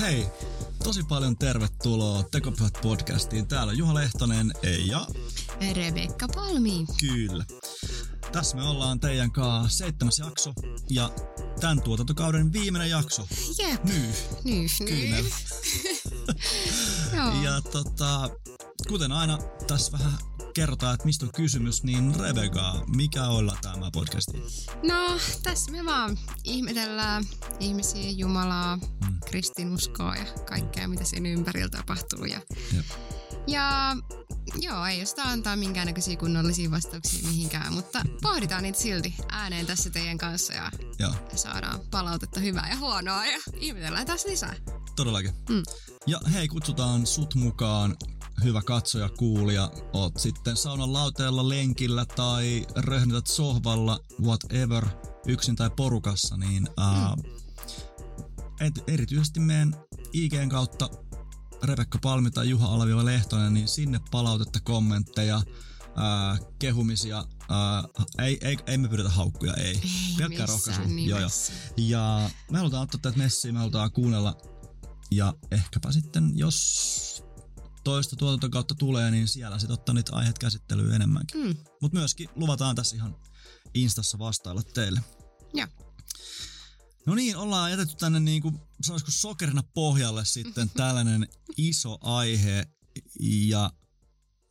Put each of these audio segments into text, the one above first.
Hei, tosi paljon tervetuloa Tekopyhät podcastiin. Täällä on Juha Lehtonen ja Rebekka Palmi. kyllä. Tässä me ollaan teidän kanssa seitsemäs jakso ja tämän tuotantokauden viimeinen jakso. Jep. Nyy. Nyh, Kyllä. nyh. Joo. Ja tota, kuten aina tässä vähän kerrotaan, että mistä on kysymys, niin Rebeka, mikä olla tämä podcasti? No, tässä me vaan ihmetellään ihmisiä, Jumalaa, Mm. kristinuskoa ja kaikkea, mitä siinä ympärillä tapahtuu. Ja, Jep. ja joo, ei josta antaa minkäännäköisiä kunnollisia vastauksia mihinkään, mutta pohditaan niitä silti ääneen tässä teidän kanssa ja Joo, saadaan palautetta hyvää ja huonoa ja ihmetellään taas lisää. todellakin. Mm. Ja hei, kutsutaan sut mukaan, hyvä katsoja, kuulija. Oot sitten saunan lauteella, lenkillä tai röhnität sohvalla, whatever, yksin tai porukassa, niin ää, et, erityisesti meidän IGn kautta Rebekka Palmi tai Juha Alaviva Lehtonen, niin sinne palautetta, kommentteja, ää, kehumisia. Ää, ei, ei, ei me pyydetä haukkuja, ei. Ei Pelkkää missään rohkaisua. Joo, joo. Ja me halutaan ottaa tätä messiä, me halutaan kuunnella. Ja ehkäpä sitten, jos toista tuotantokautta tulee, niin siellä sitten ottaa niitä aiheet käsittelyyn enemmänkin. Mm. Mutta myöskin luvataan tässä ihan Instassa vastailla teille. Joo. No niin, ollaan jätetty tänne niin kuin, sanoisiko sokerina pohjalle sitten tällainen iso aihe. Ja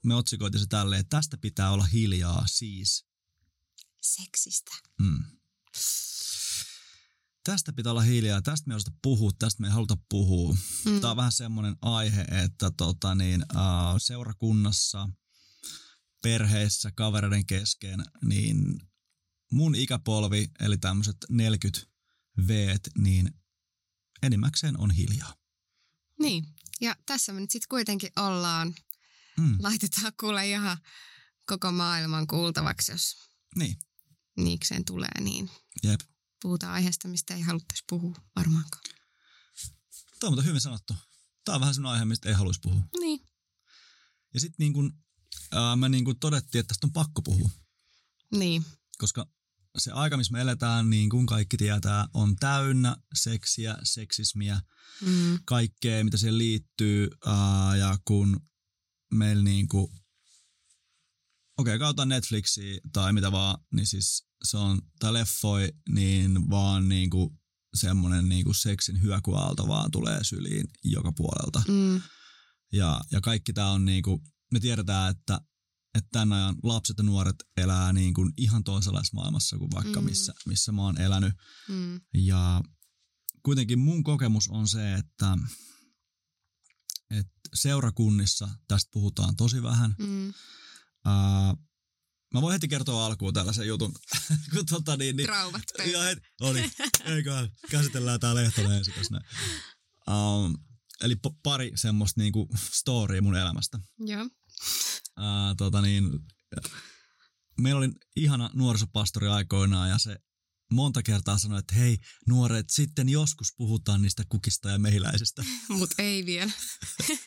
me otsikoitiin se tälleen, että tästä pitää olla hiljaa siis. Seksistä. Mm. Tästä pitää olla hiljaa, tästä me ei osata puhua, tästä me ei haluta puhua. Mm. Tämä on vähän semmoinen aihe, että tota niin, uh, seurakunnassa, perheissä, kavereiden kesken, niin mun ikäpolvi, eli tämmöiset 40 v niin enimmäkseen on hiljaa. Niin, ja tässä me nyt sitten kuitenkin ollaan. Mm, Laitetaan kuule ihan koko maailman kuultavaksi, jos niin, niikseen tulee, niin jep. Puhutaan aiheesta, mistä ei haluttaisi puhua varmaankaan. Tämä on hyvin sanottu. Tämä on vähän semmoinen aihe, mistä ei haluaisi puhua. Niin, Ja sitten niin kun, ää, me niin kun todettiin, että tästä on pakko puhua. niin, koska se aika, missä me eletään, niin kuin kaikki tietää, on täynnä seksiä, seksismiä, mm, kaikkea, mitä siihen liittyy. Ää, ja kun meillä niin kuin, okei, okay, kautta Netflixiä tai mitä vaan, niin siis se on, tai leffoi, niin vaan niin kuin semmoinen niin kuin seksin hyökyaalto vaan tulee syliin joka puolelta. mm, Ja, ja kaikki tämä on niinku, me tiedetään, että, että tämän ajan lapset ja nuoret elää niin kuin ihan toisenlaisessa maailmassa kuin vaikka Mm. missä, missä mä oon elänyt. mm, Ja kuitenkin mun kokemus on se, että, että seurakunnissa tästä puhutaan tosi vähän. mm. Ää, mä voin heti kertoa alkuun tällaisen jutun. kun tota niin, niin, ja pöydällä. heti, no niin, eiköhän käsitellään tää Lehtonen ensin tässä näin. Um, eli pari semmoista niinku storya mun elämästä. Joo, Ää, tota niin, meillä oli ihana nuorisopastori aikoinaan ja se monta kertaa sanoi, että hei nuoret, sitten joskus puhutaan niistä kukista ja mehiläisistä. mut ei vielä.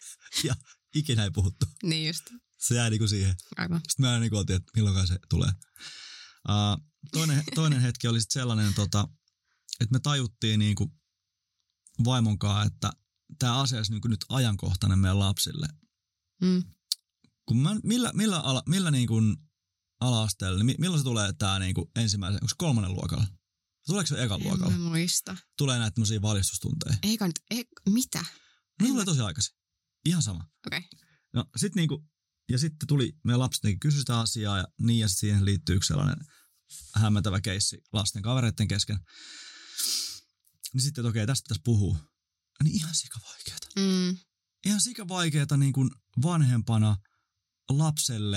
Ja ikinä ei puhuttu. Niin just, Se jäi niinku siihen. aivan. Sitten mä niinku oltiin, että milloin se tulee. Ää, toinen, toinen hetki oli sitten sellainen, tota, että me tajuttiin niinku vaimonkaan, että tämä asia olisi niinku nyt ajankohtainen meidän lapsille. Mm. kun mä, millä, millä, ala, millä niin kuin ala-asteella, niin mi- milloin se tulee tämä niin kuin ensimmäisen, onko kolmannen luokalla? Tuleeko se ekan En luokalla? mä muista. Tulee näitä tämmöisiä valistustunteja. Eikä nyt, ei, mitä? Ne En tulee mä- tosi aikaisin. Ihan sama. Okei. Okay. No sit niinku, ja sitten tuli, meidän lapset kysyi sitä asiaa ja niin ja siihen liittyy yksi sellainen hämmentävä keissi lasten kavereiden kesken. Niin sitten, että okei, tästä pitäisi puhua. Niin ihan sikavaikeeta. Mm, ihan sika vaikeeta niin kuin vanhempana lapselle.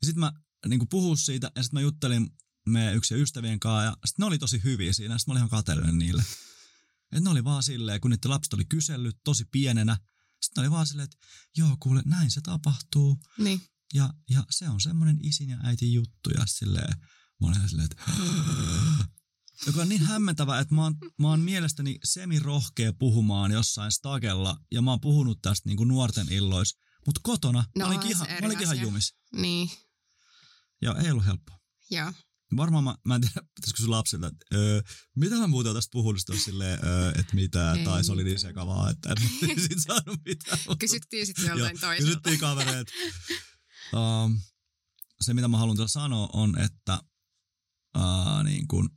Ja sitten mä niin kuin puhun siitä ja sitten mä juttelin meidän yksi ystävien kanssa ja sitten ne oli tosi hyviä siinä. Sitten mä olin ihan kateellinen niille. Et ne oli vaan silleen, kun niiden lapset oli kysellyt tosi pienenä. Sitten oli vaan silleen, että joo kuule, näin se tapahtuu. niin, Ja, ja se on semmoinen isin ja äitin juttu. Ja silleen, mä olin silleen, että joka on niin hämmentävä, että mä oon, mä oon mielestäni semi-rohkea puhumaan jossain stagella, ja mä oon puhunut tästä niin kuin nuorten illois, mutta kotona No mä olinkin ihan, mä olinkin ihan jumis. niin, Ja ei ollut helppoa. joo. Varmaan mä, mä en tiedä, pitäisikö sun lapsilta, että öö, mitä mä muuten tästä puhunut silleen, öö, että mitä, Ei tai se oli niin sekavaa, että en sit saanut mitään. Kysyttiin sitten joltain toiselta. Kysyttiin kavereilta. um, se, mitä mä haluan sanoa, on, että uh, niin kun,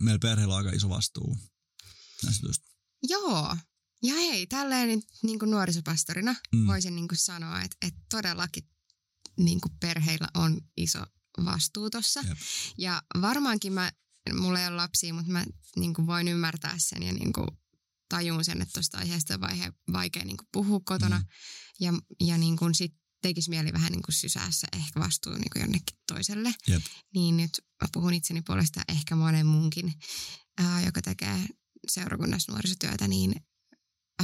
meillä perheellä on aika iso vastuu näistä jutuista. Joo. Ja hei, tälleen nyt niin kuin nuorisopastorina mm. voisin niin kuin sanoa, että, että todellakin niin kuin perheillä on iso vastuu tuossa. Ja varmaankin mä, mulla ei ole lapsia, mutta mä niin kuin voin ymmärtää sen ja niin kuin tajun sen, että tuosta aiheesta on vaihe, vaikea niin kuin puhua kotona. Mm. Ja, ja niin kuin sit tekisi mieli vähän niin kuin sysää se ehkä vastuu niin kuin jonnekin toiselle. Jep. Niin nyt mä puhun itseni puolesta ehkä monen munkin, ää, joka tekee seurakunnassa nuorisotyötä, niin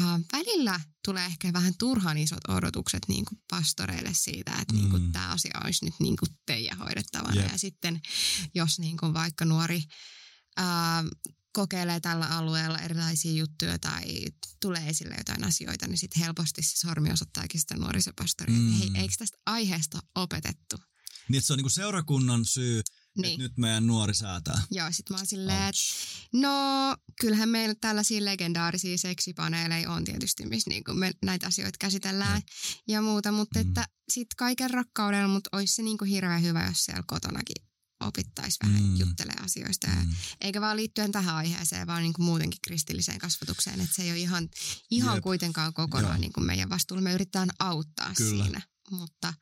ää, välillä tulee ehkä vähän turhan isot odotukset niin kuin pastoreille siitä, että niin Mm. kuin tämä asia olisi nyt niin kuin teidän hoidettavana. Jep. Ja sitten jos niin kuin vaikka nuori ää, kokeilee tällä alueella erilaisia juttuja tai tulee esille jotain asioita, niin sitten helposti se sormi osoittaakin sitä nuorisopastoria, Mm. että hei, eikö tästä aiheesta opetettu? Niin, että se on niinku seurakunnan syy, Niin. nyt meidän nuori säätää. Joo, sit mä oon silleen, että no kyllähän meillä tällaisia legendaarisia seksipaneeleja on tietysti, missä niinku me näitä asioita käsitellään Jep. ja muuta, mutta Mm. että sit kaiken rakkaudella, mutta olisi se niinku hirveän hyvä, jos siellä kotonakin opittaisi vähän Mm. juttelee asioista. Mm. eikä vaan liittyen tähän aiheeseen, vaan niinku muutenkin kristilliseen kasvatukseen, että se ei ole ihan, ihan Jep. kuitenkaan kokonaan Joo. niinku meidän vastuulla. Me yritetään auttaa Kyllä. siinä, mutta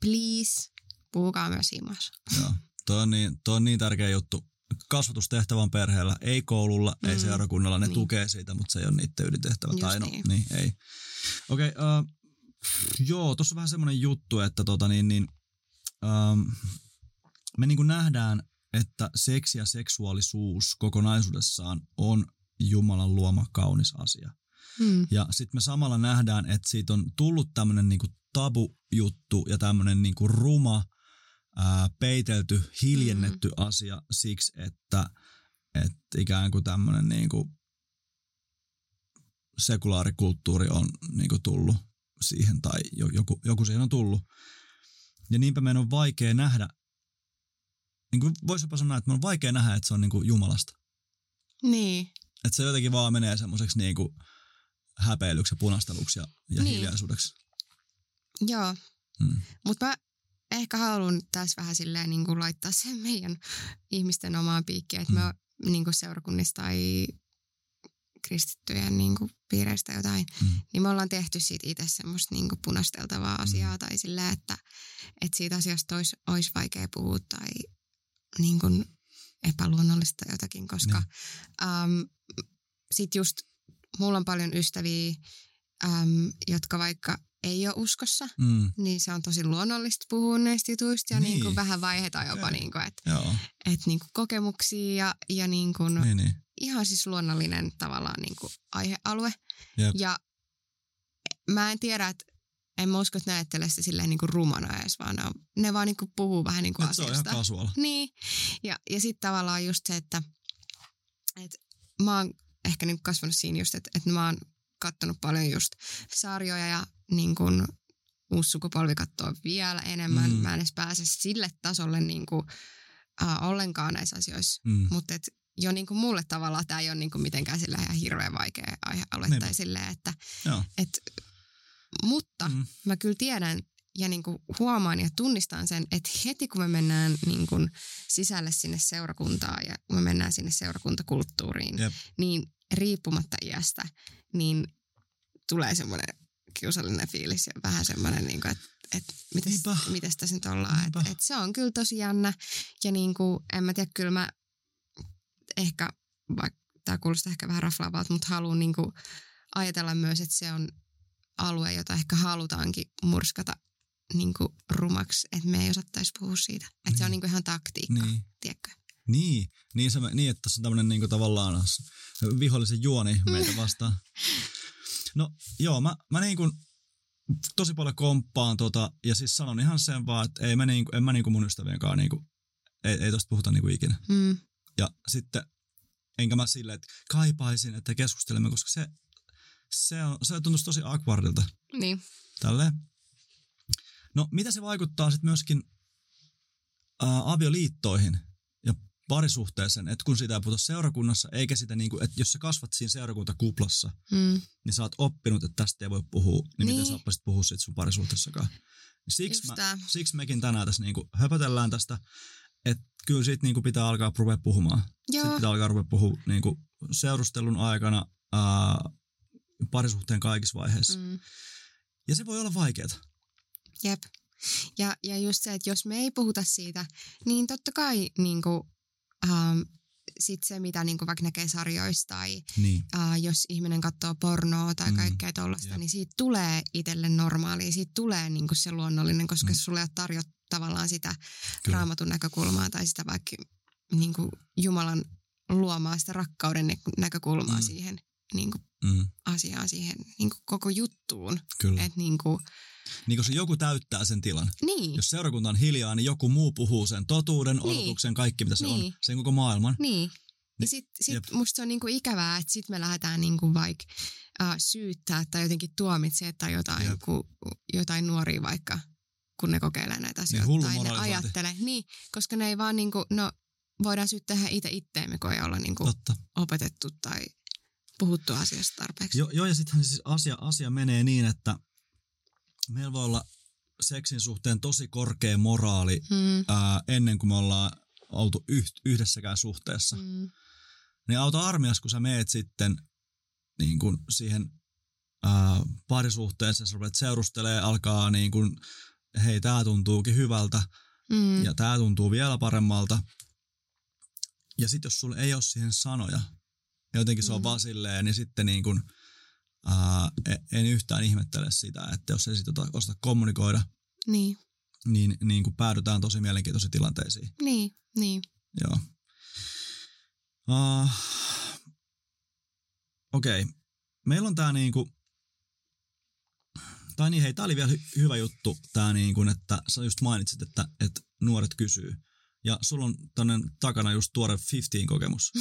please, puhukaa myös himassa. Joo. Toi on, niin, toi on niin tärkeä juttu. Kasvatustehtävä on perheellä, ei koululla, mm. ei seurakunnalla. Ne Niin. tukee siitä, mutta se ei ole niiden ydintehtävä. Just tai no, niin. niin, ei. Okei, okay, uh, joo, tuossa on vähän semmoinen juttu, että tota niin, niin um, me niin kuin nähdään, että seksi ja seksuaalisuus kokonaisuudessaan on Jumalan luoma kaunis asia. Mm. Ja sitten me samalla nähdään, että siitä on tullut tämmöinen niinku tabu-juttu ja tämmöinen niinku ruma, ää, peitelty, hiljennetty mm. asia siksi, että, että ikään kuin tämmöinen niinku sekulaarikulttuuri on niinku tullut siihen tai jo- joku, joku siihen on tullut. Ja niinpä meidän on vaikea nähdä, niin kuin voisi sanoa, että meidän on vaikea nähdä, että se on niinku Jumalasta. Niin, Että se jotenkin vaan menee semmoiseksi niinku häpeilyksi ja punasteluksi ja, ja Niin. hiljaisuudeksi. joo. Mm. Mutta mä ehkä haluan tässä vähän silleen niin kuin laittaa sen meidän ihmisten omaan piikkiin, että mm. me niin kuin seurakunnista tai kristittyjen niin kuin piireistä jotain, Mm. niin me ollaan tehty siitä itse semmoista niin kuin punasteltavaa asiaa Mm. tai silleen, että, että siitä asiasta olisi, olisi vaikea puhua tai niin kuin epäluonnollista jotakin, koska Niin. um, sit just mulla on paljon ystäviä, um, jotka vaikka ei ole uskossa, Mm. niin se on tosi luonnollista puhua näistä jutuista ja Niin. niin. Niin vähän vaiheta jopa, niin kuin, että et niin kuin kokemuksia ja, ja niin kuin niin, niin. ihan siis luonnollinen tavallaan niin kuin aihealue. Jep. Ja mä en tiedä, että en mä usko, että ne ajattelee sitä silleen niin kuin rumana edes, vaan ne, on, ne vaan niin kuin puhuu vähän niin kuin Et se on ihan asiasta. Niin, ja, ja sitten tavallaan just se, että, että mä oon ehkä niin kasvanut siinä just, että, että mä oon kattonut paljon just sarjoja ja niin kuin uusi sukupolvi katsoo vielä enemmän. Mm. Mä en edes pääse sille tasolle niin kuin, äh, ollenkaan näissä asioissa. Mm. Mutta jo niin kuin mulle tavallaan tämä ei ole niin kuin mitenkään sillä ihan hirveän vaikea aihealue. Niinpä. Tai silleen, että, Joo. et, mutta Mm. mä kyllä tiedän ja niin kuin huomaan ja tunnistan sen, että heti kun me mennään niin kuin sisälle sinne seurakuntaan ja kun me mennään sinne seurakuntakulttuuriin, Jep. niin riippumatta iästä, niin tulee semmoinen kiusallinen fiilis ja vähän semmoinen, niin kuin, että, että mites, Niinpä. mites tässä nyt ollaan. Että, että se on kyllä tosi jännä ja niin kuin, en mä tiedä, kyllä mä ehkä, vaikka tämä kuulostaa ehkä vähän raflaavalta, mutta haluan niin kuin ajatella myös, että se on alue, jota ehkä halutaankin murskata niin kuin rumaksi, että me ei osattaisi puhua siitä. Että se Niin. on niin kuin ihan taktiikka, Niin. tiedätkö? Niin, niin, se, niin että tässä on tämmöinen niin tavallaan vihollisen juoni meitä vastaan. No joo, mä, mä niin kuin tosi paljon komppaan tota, ja siis sanon ihan sen vaan, että ei mä niin kuin, en mä niin kuin mun ystävien kanssa niin kuin, ei, ei tosta puhuta niin kuin ikinä. Mm. Ja sitten enkä mä silleen, että kaipaisin, että keskustelemme, koska se, se, on, se tuntuisi tosi awkwardilta Niin. tälleen. No mitä se vaikuttaa sitten myöskin ää, avioliittoihin parisuhteeseen, että kun sitä ei puhuta seurakunnassa, eikä sitä niin kuin, että jos sä kasvat siinä seurakuntakuplassa, Mm. niin sä oot oppinut, että tästä ei voi puhua, niin, niin. Niin. miten sä oppisit puhua siitä sun parisuhteessakaan. Siksi, Just mä, siksi mekin tänään tässä niinku höpötellään tästä, että kyllä siitä niinku pitää alkaa ruveta puhumaan. Joo. Sitten pitää alkaa ruveta puhua niinku seurustelun aikana ää, parisuhteen kaikissa vaiheissa. Mm. Ja se voi olla vaikeaa. Jep. Ja, ja just se, että jos me ei puhuta siitä, niin totta kai niin kuin, ähm, sit se, mitä niin kuin vaikka näkee sarjoista tai Niin. äh, jos ihminen katsoo pornoa tai Mm, kaikkea tuollaista, niin siitä tulee itselle normaalia, siitä tulee niin kuin se luonnollinen, koska Mm. sulle ei ole tarjot tavallaan sitä Kyllä. raamatun näkökulmaa tai sitä vaikka niin kuin Jumalan luomaa sitä rakkauden nä- näkökulmaa Mm. siihen niin kuin Mm, asiaan, siihen niin kuin koko juttuun. kyllä. Että niin kuin, Niin kun se joku täyttää sen tilan. niin, Jos seurakunta on hiljaa, niin joku muu puhuu sen totuuden, Niin. odotuksen, kaikki mitä se on. Niin. Sen koko maailman. Niin. Ni- Ja sit, sit jep. musta se on niinku ikävää, että sit me lähdetään niinku vaikka uh, syyttää tai jotenkin tuomitsemaan tai jotain, Jep. ku, jotain nuoria vaikka, kun ne kokeilee näitä asioita. hullu tai ne ajattelee. Niin, koska ne ei vaan niinku, no voidaan syyttää itse itteemme, kun ei olla niinku Totta. opetettu tai puhuttu asiasta tarpeeksi. Joo, joo ja sittenhän siis asia, asia menee niin, että meillä voi olla seksin suhteen tosi korkea moraali Mm, ää, ennen kuin me ollaan oltu yht, yhdessäkään suhteessa. Mm, Niin auta armias, kun sä meet sitten niin kun siihen ää, parisuhteeseen, sä rupeat seurustelee, alkaa niin kun, hei, tää tuntuukin hyvältä mm, ja tää tuntuu vielä paremmalta. Ja sitten jos sulla ei ole siihen sanoja, ja jotenkin se on Mm. vaan silleen, niin sitten niin kun, ää, e- en yhtään ihmettele sitä, että jos ei sitten osata kommunikoida, niin, niin, niin kun päädytään tosi mielenkiintoisiin tilanteisiin. niin, niin. Joo. Uh, Okei. Okay. Meillä on tää niinku... Tai niin, hei, tää oli vielä hy- hyvä juttu, tää niinku, että sä just mainitsit, että, että nuoret kysyy. Ja sulla on tonne takana just tuore 15-kokemus.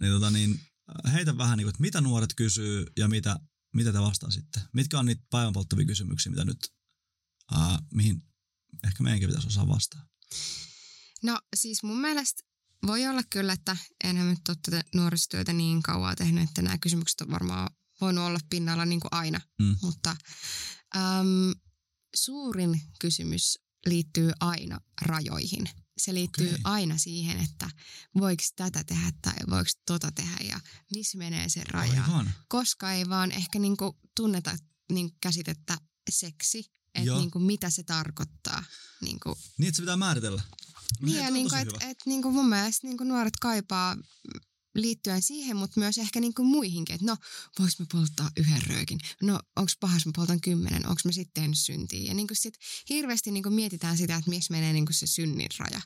niin, tota, niin heitä vähän niinku, että mitä nuoret kysyy ja mitä, mitä te vastasitte. Mitkä on niitä päivänpolttavia kysymyksiä, mitä nyt, uh, mihin ehkä meidänkin pitäisi osaa vastaa. No siis mun mielestä voi olla kyllä, että enhän nyt ole tätä nuorisotyötä niin kauan tehnyt, että nämä kysymykset on varmaan voinut olla pinnalla niin kuin aina. Mm. Mutta äm, suurin kysymys liittyy aina rajoihin. Se liittyy Okei. aina siihen, että voiko tätä tehdä tai voiko tota tehdä ja missä menee se raja. Aivan. Koska ei vaan ehkä niinku tunneta niinku käsitettä seksi, että niinku mitä se tarkoittaa. Niinku, Niin, että se pitää määritellä. Niin, ja niinku, hyvä. et, niinku mun mielestä niinku nuoret kaipaa liittyen siihen, mutta myös ehkä niinku muihinkin, että no, voiko me polttaa yhden röökin? No, onko pahas, mä poltan kymmenen? Onko mä sitten tehnyt syntiä? Ja niinku sit hirveästi niinku mietitään sitä, että missä menee niinku se synnin raja,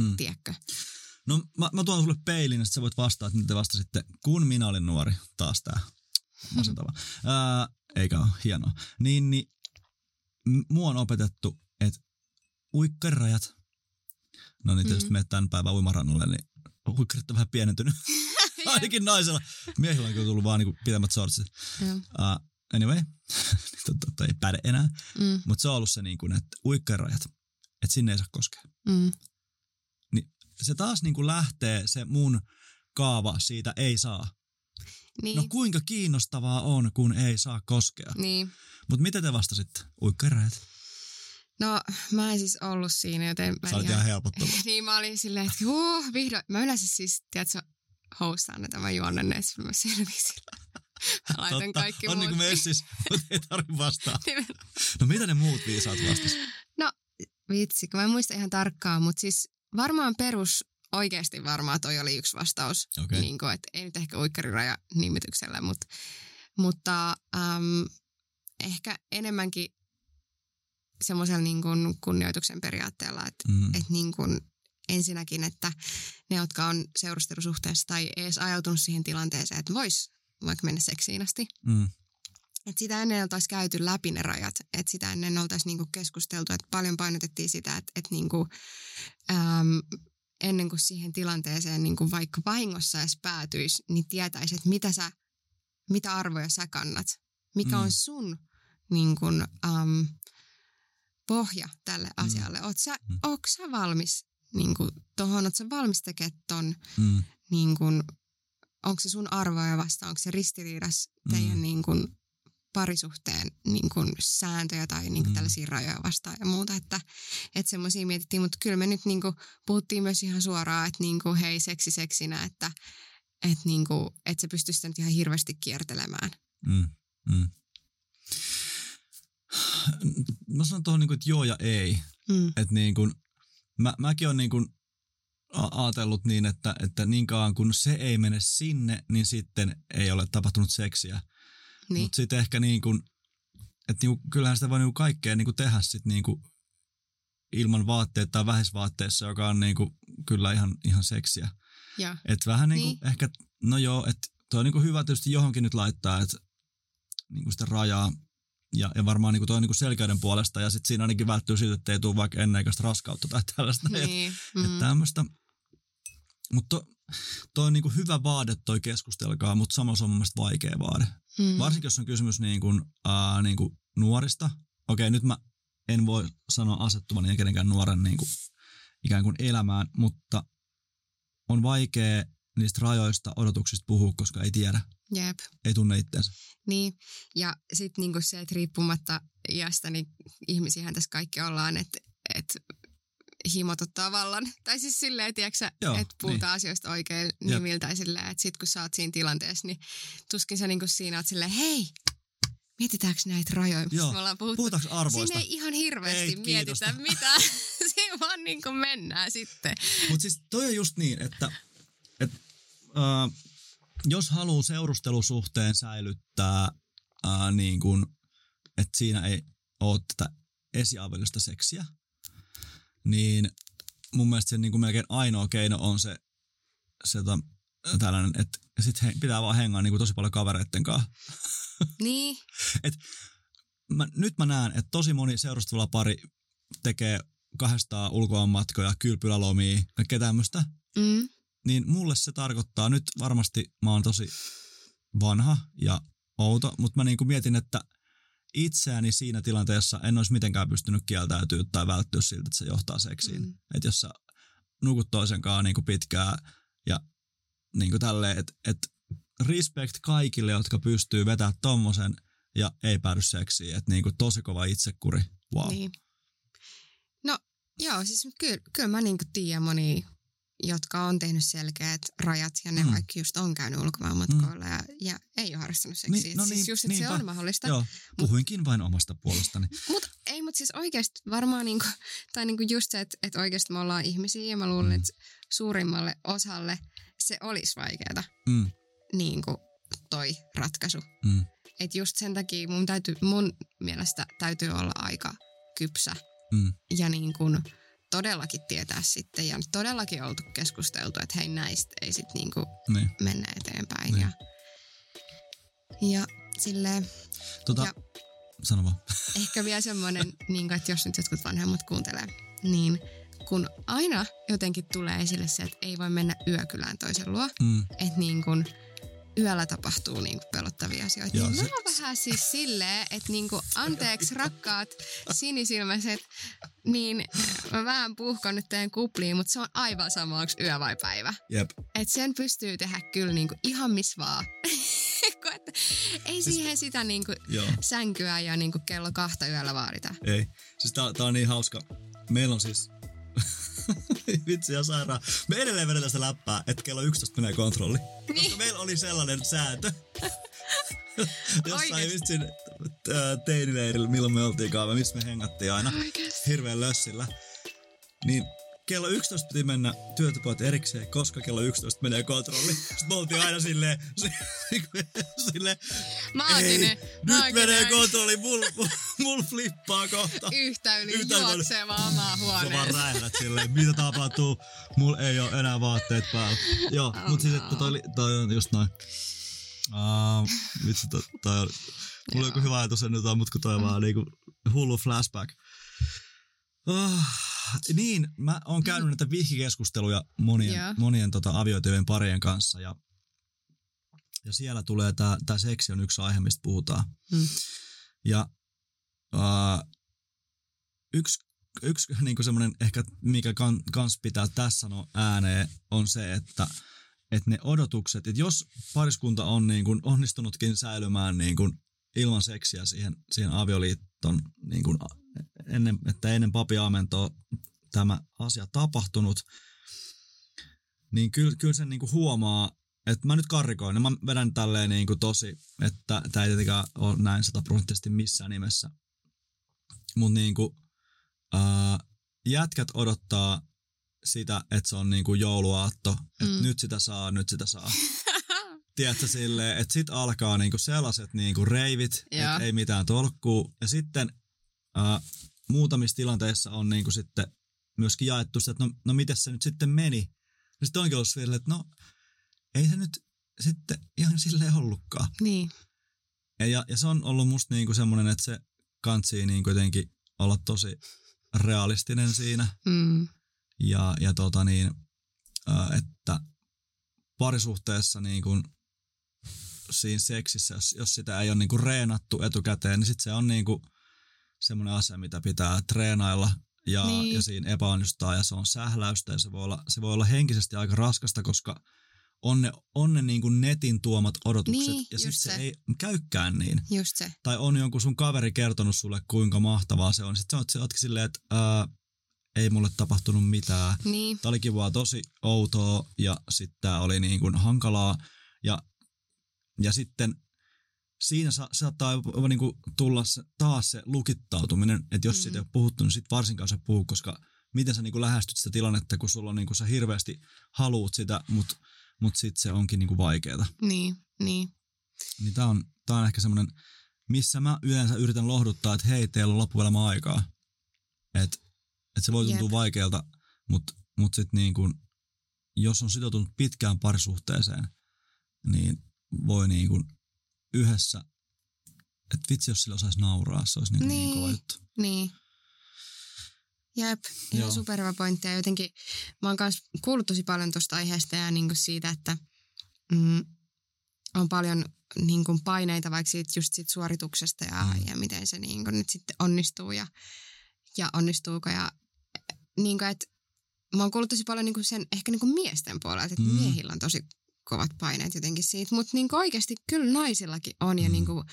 Mm. tiedätkö? No mä, mä tuon sulle peilin, että sä voit vastata, että te vastasitte, kun minä olin nuori. Taas tää masentava. Ää, eikä ole hienoa. Niin, niin mua on opetettu, että uikkarirajat, no niin tietysti mm. menet tämän päivän uimarannalle, niin uikkarit on vähän pienentynyt. Ainakin naisella. Miehillä on tullut vaan niinku pitemmät sortsit. Uh, anyway, totta, totta, ei päde enää. Mm, Mutta se on ollut se, niin kuin, että uikkarirajat, että sinne ei saa koskea. mm, se taas niin kuin lähtee se mun kaava siitä ei saa. niin, No kuinka kiinnostavaa on, kun ei saa koskea. niin. Mutta mitä te vastasitte? Uikkarajat. No, mä en siis ollut siinä, joten mä Sä olit en ihan helpottava. niin mä olin silleen, että huh, vihdoin. Mä yleensä siis, tiedätkö, hostaan ne tämän juonnen, ne mä selvisin. Mä laitan Totta, kaikki on muut. niin kuin messis, mutta ei tarvitse vastaa. No mitä ne muut viisaat vastas? Vitsi, kun mä en muista ihan tarkkaan, mutta siis varmaan perus, oikeasti varmaan toi oli yksi vastaus. Okei. Niin kuin, että ei nyt ehkä uikkariraja nimityksellä, mutta, mutta äm, ehkä enemmänkin semmoisella niin kuin kunnioituksen periaatteella, että Mm. että niin kuin ensinnäkin, että ne, jotka on seurustelusuhteessa tai edes ajautunut siihen tilanteeseen, että vois vaikka mennä seksiin asti, Mm. että sitä ennen oltaisiin käyty läpi ne rajat, että sitä ennen oltaisiin niinku keskusteltu, että paljon painotettiin sitä, että, että niinku, äm, ennen kuin siihen tilanteeseen niinku vaikka vahingossa edes päätyisi, niin tietäisi, että mitä, sä, mitä arvoja sä kannat, mikä Mm. on sun niin kun, äm, pohja tälle Mm. asialle? Oot sä, Mm. ootko sä valmis niin kuin, tohon, oot sä valmis tekemään ton, Mm. niin kuin, onko se sun arvoja vastaan, onko se ristiriidas teidän Mm. niin kuin, parisuhteen niin kuin, sääntöjä tai niin kuin, Mm. tällaisia rajoja vastaan ja muuta, että, että semmoisia mietittiin, mutta kyllä me nyt niin kuin, puhuttiin myös ihan suoraan, että niin kuin, hei seksi seksinä, että että, niin kuin, että se pystyisi sitä nyt ihan hirveästi kiertelemään. Mm. Mm. Mä sanon tuohon, niin kuin, että joo ja ei. Mm. että niin kun, mä, mäkin olen niin kun a- ajatellut niin, että, että niin kauan kun se ei mene sinne, niin sitten ei ole tapahtunut seksiä. Niin. Mutta sitten ehkä niin kun, että niin kyllähän sitä voi niin kaikkea niin tehdä sit niin ilman vaatteita tai vähäisvaatteissa, joka on niin kyllä ihan, ihan seksiä. Ja, Et vähän niin kuin Niin. ehkä, no joo, että toi on niin kuin hyvä tietysti johonkin nyt laittaa, että niin kuin sitä rajaa ja, ja varmaan niin kuin toi niin kuin selkeyden puolesta ja sitten siinä ainakin välttyy siitä, että ei tule vaikka enneikäistä raskautta tai tällaista. Et, niin. mm. Että tämmöistä. Mutta to, toi on niin kuin hyvä vaade toi keskustelkaa, mutta samalla se on mun mielestä vaikea vaade. mm. Varsinkin jos on kysymys niin kuin, ää, niin kuin nuorista. Okei, nyt mä en voi sanoa asettuvani kenenkään nuoren niin kuin, ikään kuin elämään, mutta on vaikea niistä rajoista, odotuksista puhua, koska ei tiedä, Jep. ei tunne itseensä. Niin, ja sitten niinku se, että riippumatta iästä, niin ihmisiähän tässä kaikki ollaan, että et himot ottaa vallan. Tai siis silleen, tiedätkö että puhutaan niin. asioista oikein nimiltä ja silleen, että sit kun sä oot siinä tilanteessa, niin tuskin sä niinku siinä oot silleen, hei, mietitäänkö näitä rajoja, mistä Joo, me ollaan puhuttu. Puhutaanko arvoista? Siinä ei ihan hirveästi Ei, mietitä mitään. Siinä vaan niinku mennään sitten. Mutta siis toi on just niin, että et, äh, jos haluaa seurustelusuhteen säilyttää äh, niin kun, että siinä ei ole tätä esiavellista seksiä, niin mun mielestä se niin kuin melkein ainoa keino on se, se tota, tällainen, että sit he, pitää vaan hengaa niin kuin tosi paljon kavereitten kanssa. Niin, Mä, nyt mä näen, että tosi moni seurustella pari tekee kahdestaan ulkomaanmatkoja, kylpylälomia, kaikkea tämmöistä. mm, niin mulle se tarkoittaa, nyt varmasti mä oon tosi vanha ja outo, mutta mä niinku mietin, että itseäni siinä tilanteessa en olisi mitenkään pystynyt kieltäytyä tai välttyä siltä, että se johtaa seksiin. Mm. Että jos sä nukut toisen kanssa niinku pitkään ja niinku tälleen, että et respect kaikille, jotka pystyy vetämään tommosen ja ei päädy seksiin. Että niinku tosi kova itsekuri. Wow. Niin. No joo, siis kyllä, kyllä mä niinku tiedän monia, jotka on tehnyt selkeät rajat ja ne Mm. vaikka just on käynyt ulkomaanmatkoilla mm. ja, ja ei ole harrastanut seksiä. Niin, no siis niin, just, että se niinpä. on mahdollista. Joo, puhuinkin vain omasta puolestani. Mutta ei, mutta siis oikeasti varmaan niinku, tai niinku just se, että, että oikeasti me ollaan ihmisiä ja mä luulen, Mm. että suurimmalle osalle se olisi vaikeaa Mm, niinku toi ratkaisu. mm, Että just sen takia mun, täytyy, mun mielestä täytyy olla aika kypsä mm. ja niin kuin todellakin tietää sitten ja todellakin oltu keskusteltu, että hei näistä ei sitten niin kuin Niin. mennä eteenpäin. Niin. Ja, ja silleen, Tota, Ja- sano vaan. ehkä vielä semmoinen, niin kuin, että jos nyt jotkut vanhemmat kuuntelee, niin kun aina jotenkin tulee esille se, että ei voi mennä yökylään toisen luo, Mm. että niin kuin yöllä tapahtuu niin kuin pelottavia asioita. Joo, niin se- mä oon vähän siis silleen, että niin kuin, anteeksi rakkaat sinisilmäiset, niin mä vähän puhkon nyt teidän kupliin, mutta se on aivan sama, onko yö vai päivä. Jep. Et sen pystyy tehdä kyllä niin kuin ihan missä vaan. Että ei Siis- siihen sitä niin kuin Joo. sänkyä ja niin kuin kello kahta yöllä vaadita. Ei. Siis tää, tää on niin hauska. Meillä on siis... Vitsi ja sairaan. Me edelleen vedetään sitä läppää, että kello 11 menee kontrolli. Koska Niin. meillä oli sellainen sääntö. Jossain vitsin äh, teinileirillä, milloin me oltiinkaan, missä me hengattiin aina hirveän lössillä. Niin kello 11 piti mennä työtypojat erikseen, koska kello 11 menee kontrolli. Sitten me oltiin aina silleen, silleen Maaginen. Ei, nyt maaginen. menee kontrolli, mul, mul, mul flippaa kohta. Yhtä yli Yhtä juoksee vaan omaa Sä vaan huoneeseen. räjähdät silleen, mitä tapahtuu, mulla ei ole enää vaatteet päällä. Joo, Oh mut siis no. että toi, toi on just noin. Uh, vitsi, toi, toi on, mulla on joku hyvä ajatus ennen jotain, mutta kun toi on vaan niinku hullu flashback. Oh, niin, mä oon käynyt näitä vihkikeskusteluja monien, Joo. monien tota, avioityvien parien kanssa ja, ja siellä tulee tää, tää seksi on yksi aihe, mistä puhutaan. Mm. Ja uh, yksi, yksi niin kuin semmoinen ehkä, mikä kan, kans pitää tässä sanoa ääneen, on se, että että ne odotukset, että jos pariskunta on niin kuin onnistunutkin säilymään niin kuin ilman seksiä siihen, siihen avioliitton, niin kuin ennen, että ennen papiamentoa tämä asia tapahtunut, niin kyllä, kyllä sen niin kuin huomaa, että mä nyt karrikoin, ja mä vedän tälleen niin kuin tosi, että tämä ei tietenkään ole näin sataprosenttisesti missään nimessä. Mutta niin kuin, ää, jätkät odottaa sitä, että se on niin kuin jouluaatto, että mm. nyt sitä saa, nyt sitä saa. Tiedätkö silleen, että sit alkaa niinku sellaiset niinku reivit, että ei mitään tolkkuu. Ja sitten ää, muutamissa tilanteissa on niinku sitten myöskin jaettu sitä, että no, no miten se nyt sitten meni. Ja sitten onkin ollut silleen, että no ei se nyt sitten ihan silleen ollutkaan. Niin. Ja, ja, ja se on ollut musta niinku semmoinen, että se kantsii niinku jotenkin olla tosi realistinen siinä. Mm. Ja, ja tota niin, että parisuhteessa niin kuin siinä seksissä, jos, jos sitä ei ole niin kuin reenattu etukäteen, niin sitten se on niin kuin semmoinen asia, mitä pitää treenailla ja, niin. ja siinä epäonnistaa ja se on sähläystä ja se voi olla, se voi olla henkisesti aika raskasta, koska on ne, on ne niin kuin netin tuomat odotukset niin, ja sitten se. se ei käykään niin. Just se. Tai on jonkun sun kaveri kertonut sulle, kuinka mahtavaa se on. Sitten sä ootkin silleen, että ää, ei mulle tapahtunut mitään. Niin. Tämä olikin vaan tosi outoa ja sitten tämä oli niin kuin hankalaa. Ja, ja sitten siinä sa- saattaa niin kuin tulla se, taas se lukittautuminen, että jos mm. siitä ei ole puhuttu, niin sitten varsinkaan se puhuu, koska miten sä niin kuin lähestyt sitä tilannetta, kun sulla on niin kuin sä hirveästi haluut sitä, mutta mut sitten se onkin niin kuin vaikeaa. Niin, niin. Niin tämä on, tää on ehkä semmoinen, missä mä yleensä yritän lohduttaa, että hei, teillä on loppuelämä aikaa. Että et se voi tuntua Jep. vaikealta, mutta mut sitten niin kun, jos on sitoutunut pitkään parisuhteeseen, niin voi niin kun yhdessä, että vitsi jos sillä osaisi nauraa, se olisi niin, niin. niin kova juttu. Niin. Jep, ihan superhyvä pointti. Ja jotenkin mä oon myös kuullut tosi paljon tuosta aiheesta ja niin siitä, että mm, on paljon niin kuin paineita vaikka siitä, just siitä suorituksesta ja, mm. ja miten se niin kuin nyt sitten onnistuu ja, ja onnistuuko. Ja niin kuin, että mä oon kuullut tosi paljon niin kuin sen ehkä niin kuin miesten puolelta, että mm. miehillä on tosi kovat paineet jotenkin siitä, mutta niin oikeasti kyllä naisillakin on ja mm. niin kuin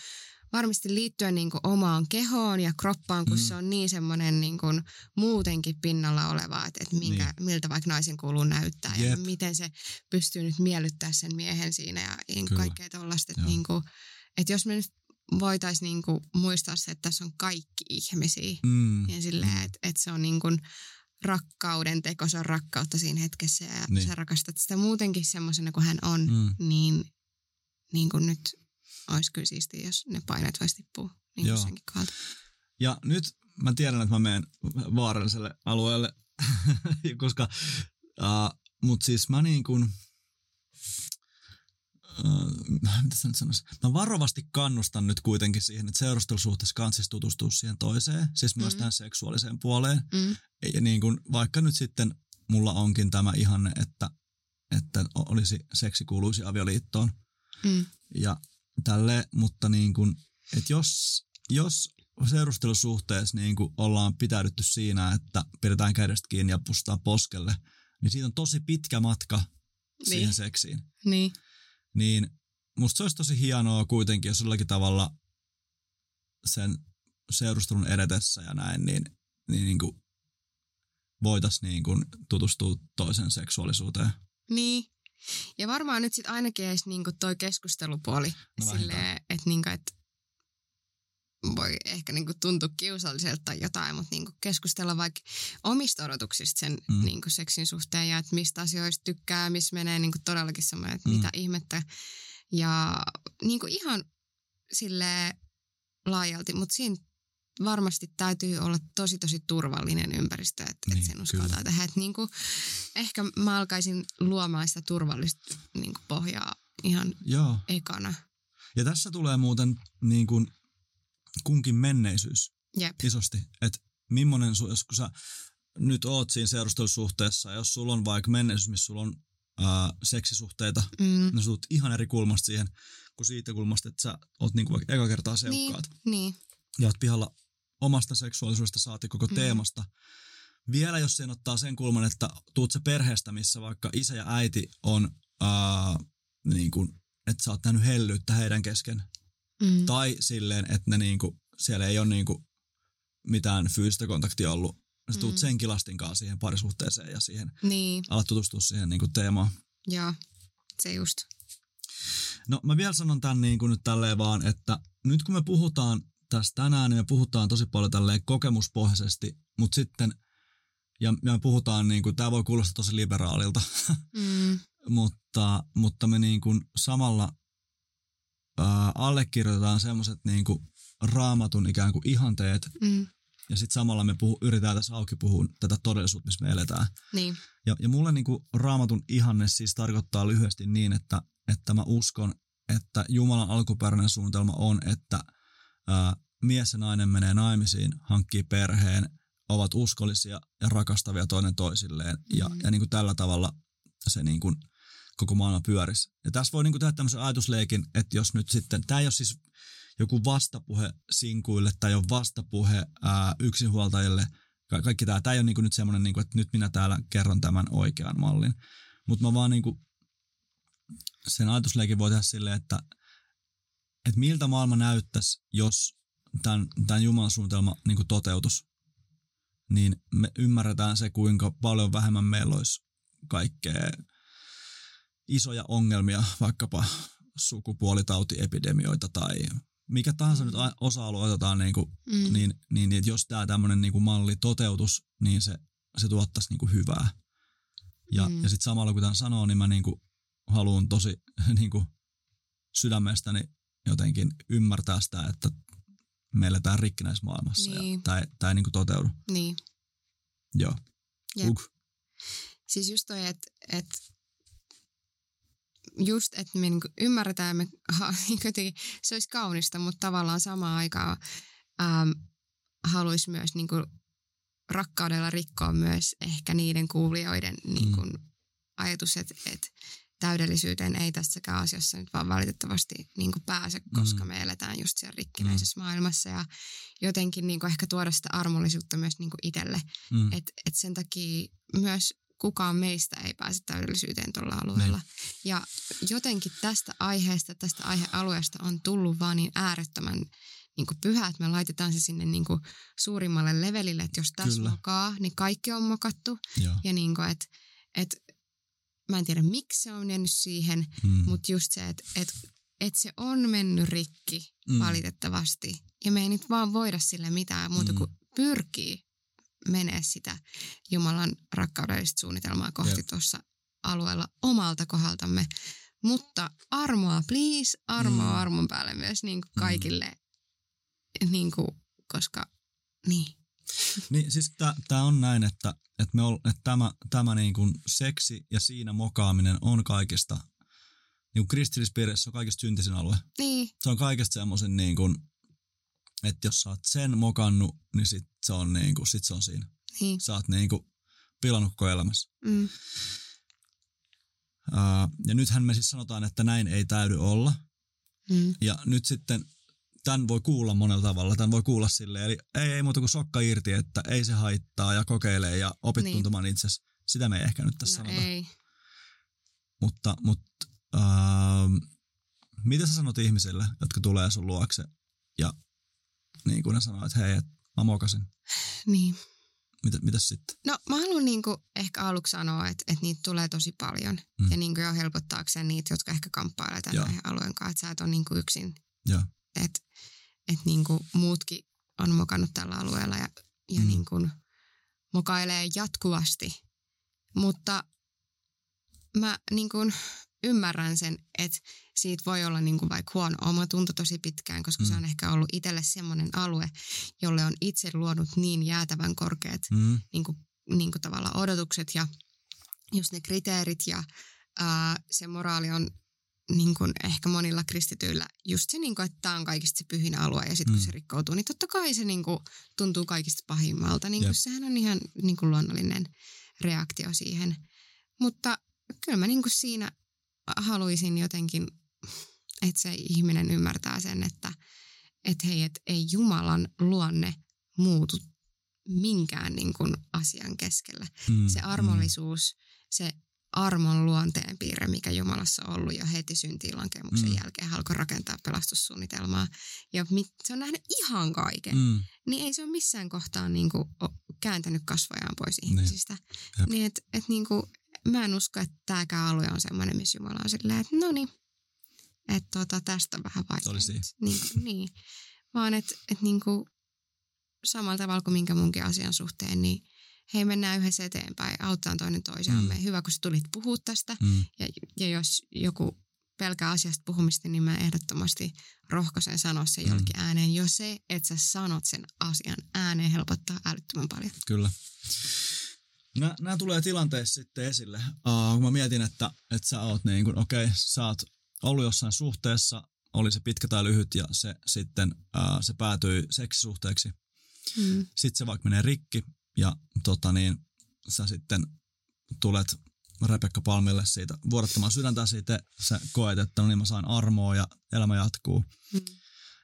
varmasti liittyen niin kuin omaan kehoon ja kroppaan, kun mm. se on niin semmoinen niin kuin muutenkin pinnalla oleva, että, että minkä, niin. miltä vaikka naisen kuuluu näyttää Jep. ja miten se pystyy nyt miellyttää sen miehen siinä ja niin kaikkea tuollaista. Että, niin kuin, että jos me nyt voitaisiin niin kuin muistaa se, että tässä on kaikki ihmisiä mm. ja silleen, että, että se on niin kuin rakkauden teko, se on rakkautta siinä hetkessä ja niin. sä rakastat sitä muutenkin semmoisena kuin hän on, mm. niin, niin kuin nyt olisi kyllä siistiä, jos ne paineet voisi tippua niin Joo. senkin kohdalta. Ja nyt mä tiedän, että mä menen vaaralliselle alueelle, koska, uh, mutta siis mä niin kuin, äh, mitä nyt sanoisi? Mä varovasti kannustan nyt kuitenkin siihen, että seurustelusuhteessa kanssa tutustua siihen toiseen, siis myös mm. tähän seksuaaliseen puoleen. Mm. Ja niin kuin, vaikka nyt sitten mulla onkin tämä ihanne, että, että olisi seksi kuuluisi avioliittoon. Mm. Ja tälle, mutta niin kuin, että jos, jos seurustelusuhteessa niin kuin ollaan pitäydytty siinä, että pidetään kädestä kiinni ja pustetaan poskelle, niin siitä on tosi pitkä matka niin. siihen seksiin. Niin. Niin musta se olisi tosi hienoa kuitenkin, jos jollakin tavalla sen seurustelun edetessä ja näin, niin, niin, niin kuin voitaisiin niin kuin tutustua toisen seksuaalisuuteen. Niin, ja varmaan nyt sitten ainakin edes niinku toi keskustelupuoli no silleen, että niinku, et voi ehkä niinku tuntua kiusalliselta tai jotain, mutta niinku keskustella vaikka omista odotuksista sen mm. niinku seksin suhteen ja että mistä asioista tykkää, missä menee niinku todellakin semmoinen, että mm. mitä ihmettä. Ja niinku ihan sille laajalti, mutta siinä varmasti täytyy olla tosi tosi turvallinen ympäristö, että, niin, että sen uskaltaa kyllä. tehdä. Että niin kuin, ehkä mä alkaisin luomaan sitä turvallista niin kuin pohjaa ihan Joo. ekana. Ja tässä tulee muuten niin kuin kunkin menneisyys Jep. isosti. Että millainen, jos kun sä nyt oot siinä seurustelusuhteessa, jos sulla on vaikka menneisyys, missä sulla on ää, seksisuhteita, mm. niin sä ihan eri kulmasta siihen, kuin siitä kulmasta, että sä oot niinku vaikka eka kertaa seukkaat. Niin, niin ja oot pihalla omasta seksuaalisuudesta saati koko Mm. teemasta. Vielä jos sen ottaa sen kulman, että tuut se perheestä, missä vaikka isä ja äiti on, ää, niin kuin, että sä oot nähnyt hellyyttä heidän kesken. Mm. Tai silleen, että ne niin kuin, siellä ei ole niin kuin, mitään fyysistä kontaktia ollut. Sä tuut Mm. senkin lastinkaan siihen parisuhteeseen ja siihen, Niin, alat tutustua siihen niin kuin teemaan. joo, se just. No mä vielä sanon tämän niin kuin nyt tälleen vaan, että nyt kun me puhutaan tästä tänään, niin me puhutaan tosi paljon tälleen kokemuspohjaisesti, mutta sitten, ja, ja me puhutaan niin kuin, tämä voi kuulostaa tosi liberaalilta, Mm. mutta, mutta me niin kuin samalla allekirjoitetaan semmoiset niin kuin raamatun ikään kuin ihanteet, Mm. ja sitten samalla me puhu, yritetään tässä auki puhua tätä todellisuutta, missä me eletään. Niin, Ja, ja mulle niin kuin raamatun ihanne siis tarkoittaa lyhyesti niin, että, että mä uskon, että Jumalan alkuperäinen suunnitelma on, että ää, mies ja nainen menee naimisiin, hankkii perheen, ovat uskollisia ja rakastavia toinen toisilleen. Ja, Mhm. ja niin kuin tällä tavalla se niin kuin koko maailma pyörisi. Ja tässä voi niin kuin tehdä tämmöisen ajatusleikin, että jos nyt sitten, tämä ei ole siis joku vastapuhe sinkuille tai on vastapuhe ää, yksinhuoltajille, Ka- kaikki tämä, tämä ei ole niinku nyt semmoinen, niinku, että nyt minä täällä kerron tämän oikean mallin. Mutta mä vaan niinku, sen ajatusleikin voi tehdä silleen, että, että miltä maailma näyttäisi, jos tämän, tämän Jumalan suunnitelma niinku toteutus. Niin me ymmärretään se, kuinka paljon vähemmän meillä olisi kaikkea isoja ongelmia, vaikkapa sukupuolitautiepidemioita tai mikä tahansa nyt a- osa-alue otetaan niin kuin mm. niin, niin, niin että jos tämä tämmöinen niinku malli toteutus, niin se, se tuottaisi niinku hyvää. Ja, Mm. mm. ja sitten samalla kun tämän sanoo, niin mä niinku haluan tosi niinku sydämestäni jotenkin ymmärtää sitä, että me eletään rikkinäismaailmassa Niin. ja tämä, tämä ei niinku toteudu. niin. Joo. Jep. Siis just toi, että et, just, että me niinku ymmärretään, ja me, ha, niinku jotenkin, se olisi kaunista, mutta tavallaan samaan aikaan äm, haluaisi myös niinku rakkaudella rikkoa myös ehkä niiden kuulijoiden niinku, ajatus, että et täydellisyyteen ei tässäkään asiassa nyt vaan valitettavasti niinku pääse, koska Mm. me eletään just siellä rikkinäisessä maailmassa ja jotenkin niinku ehkä tuoda sitä armollisuutta myös niinku itselle Mm. et, et sen takia myös kukaan meistä ei pääse täydellisyyteen tuolla alueella. Niin. Ja jotenkin tästä aiheesta, tästä aihealueesta on tullut vaan niin äärettömän niin kuin pyhä, että me laitetaan se sinne niin kuin suurimmalle levelille, että jos tässä Kyllä. mokaa, niin kaikki on mokattu. Joo. Ja niin kuin, että, että mä en tiedä miksi se on jäänyt siihen, Mm. mutta just se, että, että, että se on mennyt rikki Mm. valitettavasti. Ja me ei nyt vaan voida sille mitään muuta Mm. kuin pyrkii menee sitä Jumalan rakkaudellista suunnitelmaa kohti tuossa alueella omalta kohdaltamme. Mutta armoa, please, armoa Mm. armon päälle myös niin kuin kaikille, niin kuin, koska niin. Niin siis tämä on näin, että, että, me ol, että tämä, tämä niin kuin seksi ja siinä mokaaminen on kaikista, niin kuin kristillispiirissä on kaikista syntisin alue. Niin, Se on kaikesta semmoisen niin kuin, että jos sä oot sen mokannut, niin sit se on, niin kuin, sit se on siinä. niin. Sä oot niin kuin pilannut koko elämässä. Mm, Uh, ja nythän me siis sanotaan, että näin ei täydy olla. mm, Ja nyt sitten tämän voi kuulla monella tavalla. Tämän voi kuulla silleen, eli ei, ei muuta kuin sokka irti, että ei se haittaa ja kokeilee ja opit Niin. tuntemaan itsesi. Sitä me ei ehkä nyt tässä no sanota. ei. Mutta, mutta uh, mitä sä sanot ihmisille, jotka tulee sun luokse ja niin kuin ne sanoo, että hei, et mä mokasin. Niin. Mitä, mitäs sitten? No mä haluan niinku ehkä aluksi sanoa, että, että niitä tulee tosi paljon. Mm. Ja niinku jo helpottaakseen niitä, jotka ehkä kamppailee tämän Joo. aihealueen kanssa, että sä et ole niinku yksin. Joo. Että et niinku muutkin on mokannut tällä alueella ja, ja Mm. mm. niinku mokailee jatkuvasti. Mutta mä niinku ymmärrän sen, että siitä voi olla niinku vaikka huono omatunto tosi pitkään, koska mm. se on ehkä ollut itselle semmoinen alue, jolle on itse luonut niin jäätävän korkeat Mm, niin kuin, niin kuin tavallaan odotukset ja just ne kriteerit ja ää, se moraali on niin kuin ehkä monilla kristityillä just se, niin kuin, että tämä on kaikista se pyhin alue ja sitten kun Mm. se rikkoutuu, niin totta kai se niin kuin, tuntuu kaikista pahimmalta. Niin kuin, Jep. sehän on ihan niin kuin luonnollinen reaktio siihen. Mutta kyllä mä niin kuin siinä haluaisin jotenkin, että se ihminen ymmärtää sen, että et hei, et ei Jumalan luonne muutu minkään niin kuin asian keskellä. Mm, Se armollisuus, se armon luonteen piirre, mikä Jumalassa on ollut jo heti syntiin lankemuksen Mm. jälkeen, hän alkoi rakentaa pelastussuunnitelmaa. Ja mit, se on nähnyt ihan kaiken. Mm, mm, Niin ei se ole missään kohtaa niin kuin, kääntänyt kasvojaan pois Niin. ihmisistä. Jep. Niin, että et, niin kuin, mä en usko, että tämäkään alue on semmoinen, missä Jumala on silleen, että no niin, että tota, tästä on vähän vaikea. Se oli siinä. nyt. Niin, kuin, niin. Vaan että et, niin kuin, samalla tavalla kuin minkä munkin asian suhteen, niin hei mennään yhdessä eteenpäin, autetaan toinen toisiamme. Mm. Hyvä, kun sä tulit puhua tästä. mm, Ja, ja jos joku pelkää asiasta puhumista, niin mä ehdottomasti rohkaisen sanoa sen Mm. jollekin ääneen. Jo se, että sä sanot sen asian ääneen, helpottaa älyttömän paljon. kyllä. Nämä, nämä tulee tilanteessa sitten esille. Uh, kun mä mietin, että, että sä oot niin kuin, okei, okay, sä oot ollut jossain suhteessa, oli se pitkä tai lyhyt ja se sitten uh, se päätyi seksisuhteeksi. Mm. Sitten se vaikka menee rikki ja tota niin, sä sitten tulet Rebekka Palmille siitä vuodattamaan sydäntä siitä, sä koet, että no niin mä sain armoa ja elämä jatkuu. Mm.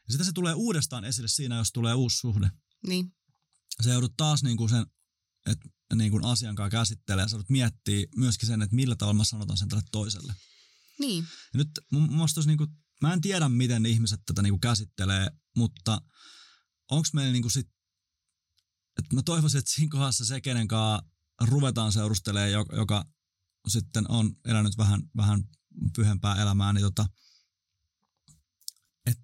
Ja sitten se tulee uudestaan esille siinä, jos tulee uusi suhde. Niin, Sä joudut taas niinku sen että niin kuin asian kanssa käsittelee ja sä miettiä myöskin sen, että millä tavalla mä sanotan sen tälle toiselle. niin, Ja nyt mun mielestä olisi niinku, mä en tiedä miten ihmiset tätä niinku käsittelee, mutta onko meillä niinku sit, että mä toivoisin, että siinä kohdassa se, kenen kanssa ruvetaan seurustelemaan, joka, joka sitten on elänyt vähän, vähän pyhempää elämää, niin tota, et,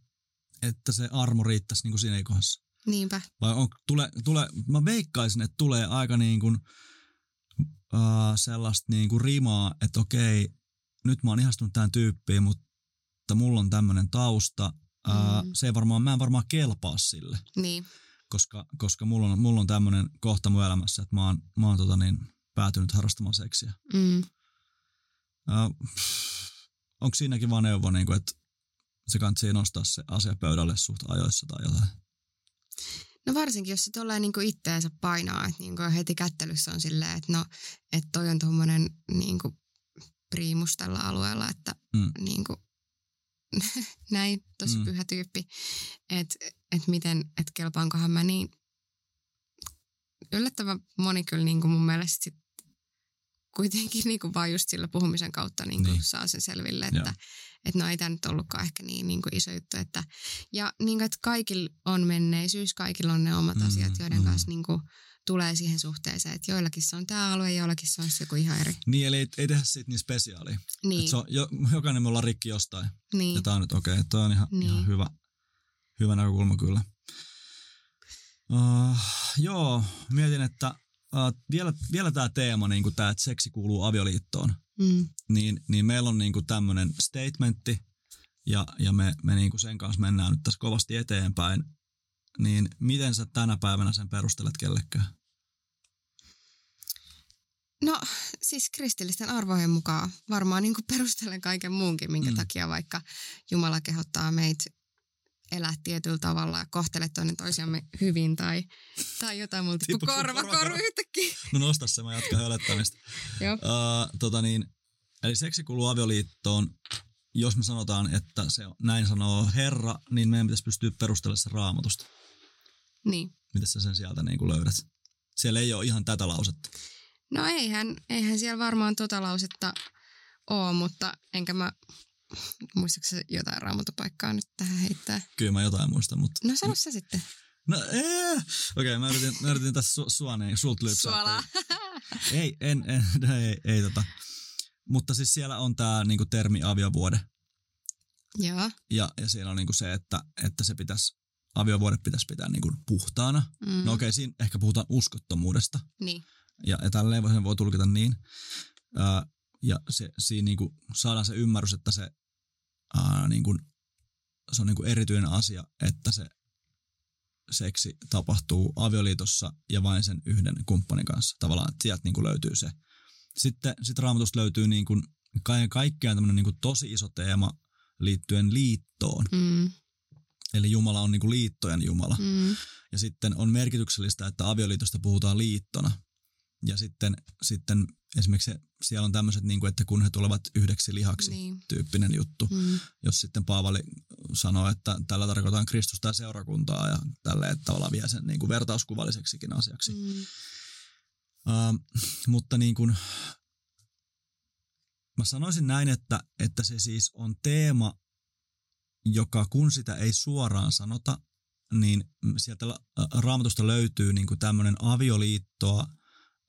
että se armo riittäisi niinku siinä kohdassa. Niinpä. Vai on, tule, tule, mä veikkaisin, että tulee aika niin kuin, uh, sellaista niin kuin rimaa, että okei, nyt mä oon ihastunut tähän tyyppiin, mutta mulla on tämmöinen tausta. Uh, Mm. Se ei varmaan, mä en varmaan kelpaa sille, Niin, koska, koska mulla on, mulla on tämmöinen kohta mun elämässä, että mä oon, mä oon tota niin, päätynyt harrastamaan seksiä. mm. Uh, onko siinäkin vaan neuvo, niin kuin, että se kannattaa nostaa se asia pöydälle suht ajoissa tai jotain? No varsinkin, jos se tolleen niinku itteensä painaa, että niinku heti kättelyssä on silleen, että no, että toi on tuommoinen niinku priimus tällä alueella, että Mm. niinku, näin, tosi mm. pyhä tyyppi, että et miten, että kelpaankohan mä niin yllättävän moni kyllä niinku mun mielestä sit kuitenkin niinku vaan just sillä puhumisen kautta Niin. niin. saa sen selville, Joo. että et no ei tämä nyt ollutkaan ehkä niin, niin kuin iso juttu. Että, ja niin kuin, että kaikilla on menneisyys, kaikilla on ne omat Mm, asiat, joiden mm. kanssa niin kuin, tulee siihen suhteeseen. Että joillakin se on tämä alue, joillakin se on sitten joku ihan eri. Niin, eli ei, ei tehdä siitä niin spesiaalia. Niin, Et se on, jo, jokainen me ollaan rikki jostain. niin. Ja tää on nyt okei, okay, toi on ihan, niin. Niin. ihan hyvä, hyvä näkökulma kyllä. Uh, joo, mietin, että uh, vielä, vielä tämä teema, niin kuin tämä, että seksi kuuluu avioliittoon, Mm, niin, niin meillä on niin kuin tämmöinen statementti, ja, ja me, me niin kuin sen kanssa mennään nyt tässä kovasti eteenpäin. Niin miten sä tänä päivänä sen perustelet kellekään? No siis kristillisten arvojen mukaan varmaan niin kuin perustelen kaiken muunkin, minkä mm. takia vaikka Jumala kehottaa meitä elää tietyllä tavalla ja kohtele toinen toisiamme hyvin tai, tai jotain. Mulla tippu korva, korva korva yhtäkkiä. No nosta se, mä jatkan hölettämistä. Joo. Uh, tota niin, eli seksi kuuluu avioliittoon. Jos me sanotaan, että se on- näin sanoo Herra, niin meidän pitäisi pystyä perustelemaan se raamatusta. Niin. Miten sä sen sieltä niin kuin löydät? Siellä ei ole ihan tätä lausetta. No eihän, eihän siellä varmaan tota lausetta ole, mutta enkä mä, muistaakseni jotain raamatupaikkaa nyt tähän heittää. Kyllä mä jotain muistan, mutta... No sano sä sitten. No ee! Okei, okay, mä yritin, mä yritin tässä su, sulta lypsää. Suolaa. Ei, en, en, ei, ei tota. Mutta siis siellä on tämä niinku termi aviovuode. Joo. Ja, ja siellä on niinku se, että, että se pitäisi, aviovuode pitäisi pitää niinku puhtaana. Mm. No okei, okay, siinä ehkä puhutaan uskottomuudesta. Niin. Ja, ja tälleen voi, sen voi tulkita niin. Ää, ja se, siinä niinku saadaan se ymmärrys, että se, ää, niinku, se on niinku erityinen asia, että se seksi tapahtuu avioliitossa ja vain sen yhden kumppanin kanssa. Tavallaan, että sieltä niinku löytyy se. Sitten sit raamatusta löytyy niinku kaiken kaikkiaan tämmöinen niinku tosi iso teema liittyen liittoon. Mm. Eli Jumala on niinku liittojen Jumala. Mm. Ja sitten on merkityksellistä, että avioliitosta puhutaan liittona. Ja sitten, sitten esimerkiksi se, siellä on tämmöiset, niin kuin, että kun he tulevat yhdeksi lihaksi Niin. tyyppinen juttu. Mm. Jos sitten Paavali sanoo, että tällä tarkoitan Kristusta ja seurakuntaa ja tälle, että tavallaan vie sen niin kuin vertauskuvalliseksikin asiaksi. Mm. Uh, mutta niin kuin, mä sanoisin näin, että, että se siis on teema, joka kun sitä ei suoraan sanota, niin sieltä raamatusta löytyy niin kuin tämmöinen avioliittoa,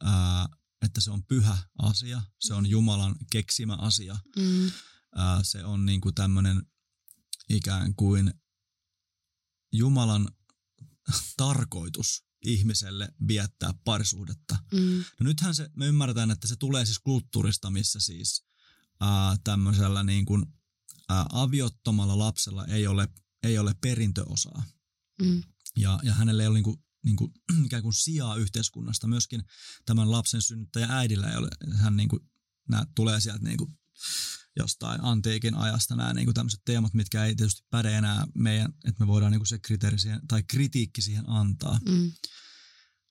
ää, että se on pyhä asia, se on Jumalan keksimä asia, Mm. ää, se on niin kuin tämmöinen ikään kuin Jumalan tarkoitus ihmiselle viettää parisuhdetta. Mm. No nythän se, me ymmärretään, että se tulee siis kulttuurista, missä siis ää, tämmöisellä niin kuin, ää, aviottomalla lapsella ei ole, ei ole perintöosaa. Mm. Ja, ja hänellä ei ole niin kuin, niin kuin, ikään kuin sijaa yhteiskunnasta. Myöskin tämän lapsen synnyttäjä äidillä ei ole, hän niin kuin, nämä tulee sieltä niin kuin jostain antiikin ajasta nämä niin kuin tämmöiset teemat, mitkä ei tietysti päde enää meidän, että me voidaan niin kuin se kriteeri siihen, tai kritiikki siihen antaa Mm.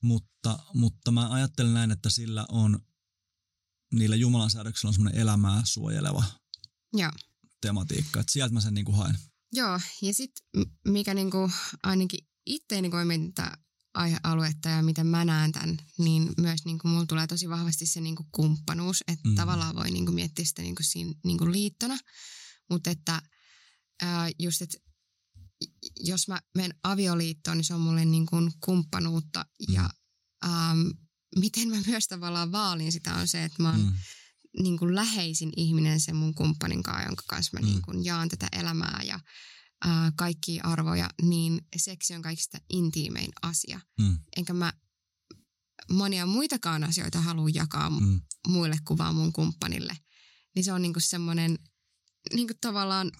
mutta, mutta mä ajattelen näin, että sillä on, niillä Jumalan säädöksillä on semmoinen elämää suojeleva Joo. tematiikka, että sieltä mä sen niinku haen. Joo, ja sitten mikä niinku ainakin itse niinku mä mietin tätä aihealuetta ja miten mä näen tämän, niin myös niinku mulla tulee tosi vahvasti se niinku kumppanuus, että Mm. mm. tavallaan voi niinku miettiä sitä niinku siinä niinku liittona, mutta että ää, just, että jos mä menen avioliittoon, niin se on mulle niinku kumppanuutta ja äm, miten mä myös tavallaan vaalin sitä on se, että mä oon Mm. niin kuin läheisin ihminen sen mun kumppanin kanssa, jonka kanssa mä Mm. niin kuin jaan tätä elämää ja ää, kaikkia arvoja, niin seksi on kaikista intiimein asia. Mm. Enkä mä monia muitakaan asioita halua jakaa mm. Muille kuin vaan mun kumppanille. Niin se on niin kuin semmoinen niin kuin tavallaan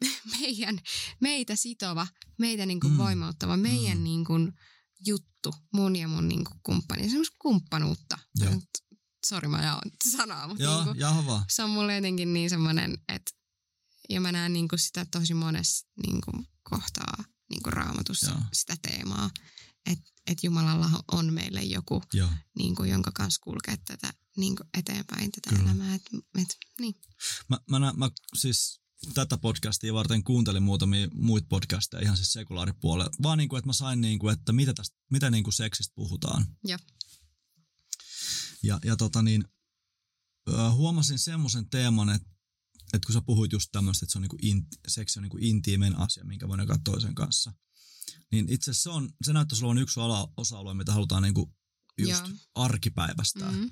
meidän, meitä sitova, meitä niin kuin Mm. voimauttava, meidän Mm. mm. niin kuin juttu, mun ja mun niin kuin kumppanin. Semmoista kumppanuutta. Joo. Sori, mä jaon sanaa, mutta Joo, niin vaan. se on mulle jotenkin niin semmoinen, että ja mä näen niin kuin sitä tosi monessa niin kuin kohtaa niin kuin raamatussa Joo. sitä teemaa, että et Jumalalla on meille joku, Joo. niin kuin, jonka kanssa kulkea tätä niin kuin eteenpäin tätä Kyllä. elämää. Et, et, niin. Mä, mä, nä, mä siis tätä podcastia varten kuuntelin muutamia muita podcasteja ihan siis sekulaaripuolella. Vaan niin kuin, että mä sain niin kuin, että mitä, tästä, mitä niin kuin seksistä puhutaan. Joo. Ja, ja tota niin, huomasin semmoisen teeman, että, että kun sä puhuit just tämmöistä, että se on niin kuin in, seksi on niin kuin intiimen asia, minkä voi jakaa toisen kanssa. Niin itse asiassa se, on, se näyttäisi olevan yksi ala, osa-alue, mitä halutaan niin kuin just Joo. arkipäivästää. Mm. Mm,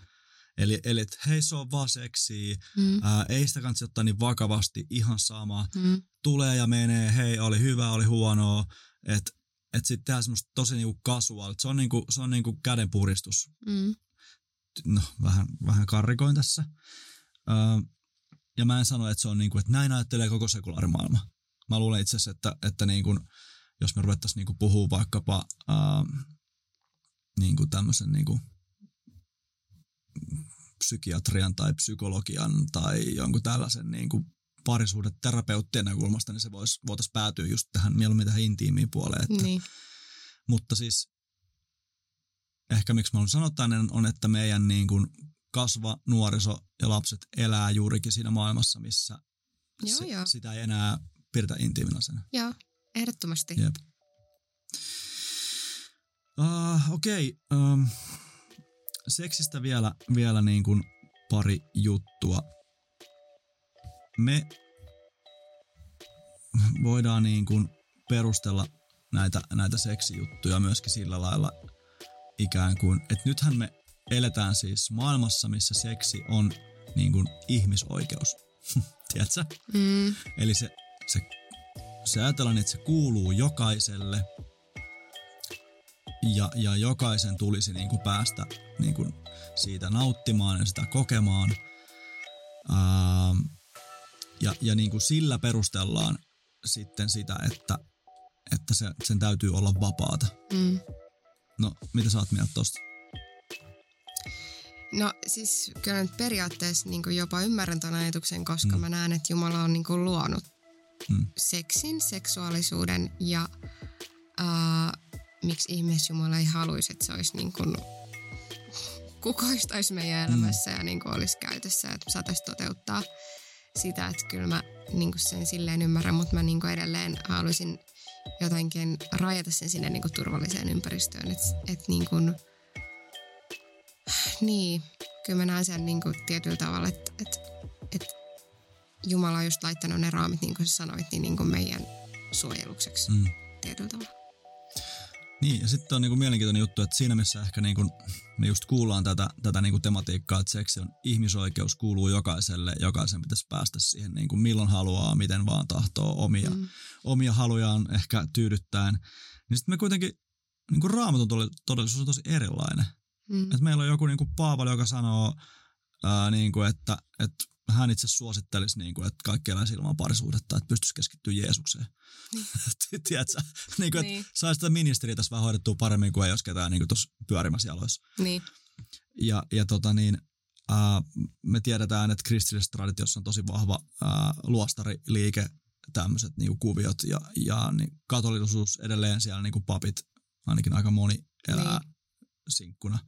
Eli, eli että hei se on vaan seksiä, mm, ää, ei sitä kannata ottaa niin vakavasti, ihan sama. mm, Tulee ja menee, hei oli hyvä, oli huonoa. Että et sitten tehdään semmoista tosi niinku casual. Se on niinku, se on niinku kädenpuristus. mm, No, vähän, vähän karrikoin tässä. Öö, ja mä en sano, että se on niinku, että näin ajattelee koko sekulaarimaailma. Mä luulen itse asiassa, että, että niinku, jos me ruvettaisiin niinku puhua vaikkapa öö, niinku tämmöisen niinku psykiatrian tai psykologian tai jonkun tällaisen niinku parisuhdeterapeuttien näkökulmasta, niin se vois, voitaisiin päätyä just tähän mieluummin tähän intiimiin puoleen. Että, niin. mutta siis ehkä miksi mä haluan sanoa on, että meidän niin kuin kasva, nuoriso ja lapset elää juurikin siinä maailmassa, missä Joo, se, joo. sitä ei enää pidetä intiimin asiana. Joo, ehdottomasti. Jep. Uh, Okei, okay. um, seksistä vielä, vielä niin kuin pari juttua. Me voidaan niin kuin perustella näitä, näitä seksijuttuja myöskin sillä lailla ikään kuin, että nythän me eletään siis maailmassa, missä seksi on niin kuin ihmisoikeus. Tiedätkö? Mm, Eli se, se, se ajatellaan, että se kuuluu jokaiselle ja, ja jokaisen tulisi niin kuin päästä niin kuin siitä nauttimaan ja sitä kokemaan. Ää, ja ja niin kuin sillä perustellaan sitten sitä, että, että se, sen täytyy olla vapaata. mm. No, mitä sä oot mieltä tosta? No siis kyllä nyt periaatteessa niin kuin jopa ymmärrän tuon ajatuksen, koska Mm. mm. mä näen, että Jumala on niin kuin luonut Mm. seksin, seksuaalisuuden ja ää, miksi ihmeessä Jumala ei haluaisi, että se olisi niin kuin kukoistaisi meidän elämässä ja niin kuin olisi käytössä, että saataisiin toteuttaa sitä, että kyllä mä niin kuin sen silleen ymmärrän, mutta mä niin kuin edelleen haluaisin jotenkin rajata sen sinne niin kuin turvalliseen ympäristöön, että et niin kuin, niin, kyllä mä näen sen niin kuin tietyllä tavalla, että, että, että Jumala on just laittanut ne raamit, niin kuin sä sanoit, niin, niin kuin meidän suojelukseksi mm. tietyllä tavalla. Niin, ja sitten on niinku mielenkiintoinen juttu, että siinä missä ehkä niinku me just kuullaan tätä, tätä niinku tematiikkaa, että seksi on ihmisoikeus, kuuluu jokaiselle, jokaisen pitäisi päästä siihen niinku milloin haluaa, miten vaan tahtoo omia, mm. omia halujaan ehkä tyydyttäen. Niin sitten me kuitenkin, niinku raamatun todellisuus on tosi erilainen. Mm. Että meillä on joku niinku Paavali, joka sanoo, ää, niinku, että, että hän itse suosittelisi, niin kuin, että kaikki eläisi ilman parisuudetta, että pystyisi keskittyä Jeesukseen. Niin. Tiedätkö? Niin kuin, niin. saisi tätä ministeriä tässä vähän hoidettua paremmin kuin ei jos ketään niin tuossa pyörimässä jaloissa. Niin. Ja, ja tota niin, ää, me tiedetään, että kristillisessä traditiossa on tosi vahva ää, luostariliike, tämmöiset niin kuviot ja, ja niin katolisuus edelleen siellä niin kuin papit, ainakin aika moni elää niin. Sinkkuna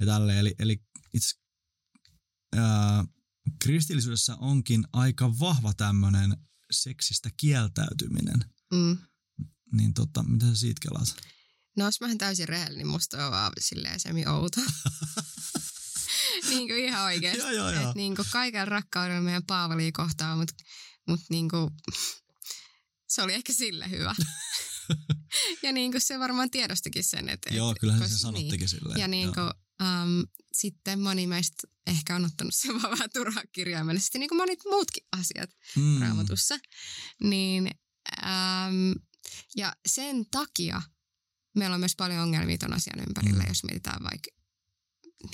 ja tälleen. Eli, eli itse, ää, kristillisyydessä onkin aika vahva tämmöinen seksistä kieltäytyminen. Mm. Niin tota, mitä sä siitä kelaat? No jos mä oon täysin rehellinen, niin musta on vaan silleen semi outo. niin kuin ihan oikeasti. joo, joo, joo. Niin kuin kaiken rakkaudella meidän Paavalia kohtaan, mutta mut niin kuin, se oli ehkä sille hyvä. ja niin kuin se varmaan tiedostikin sen, että... Joo, kyllähän se sanottikin niin. silleen. Ja niin kuin, um, sitten moni meistä ehkä on ottanut sen vaan vähän turhaa kirjaimellisesti, niin kuin monet muutkin asiat mm. raamatussa. Niin, um, ja sen takia meillä on myös paljon ongelmia ton asian ympärillä, mm. jos mietitään vaikka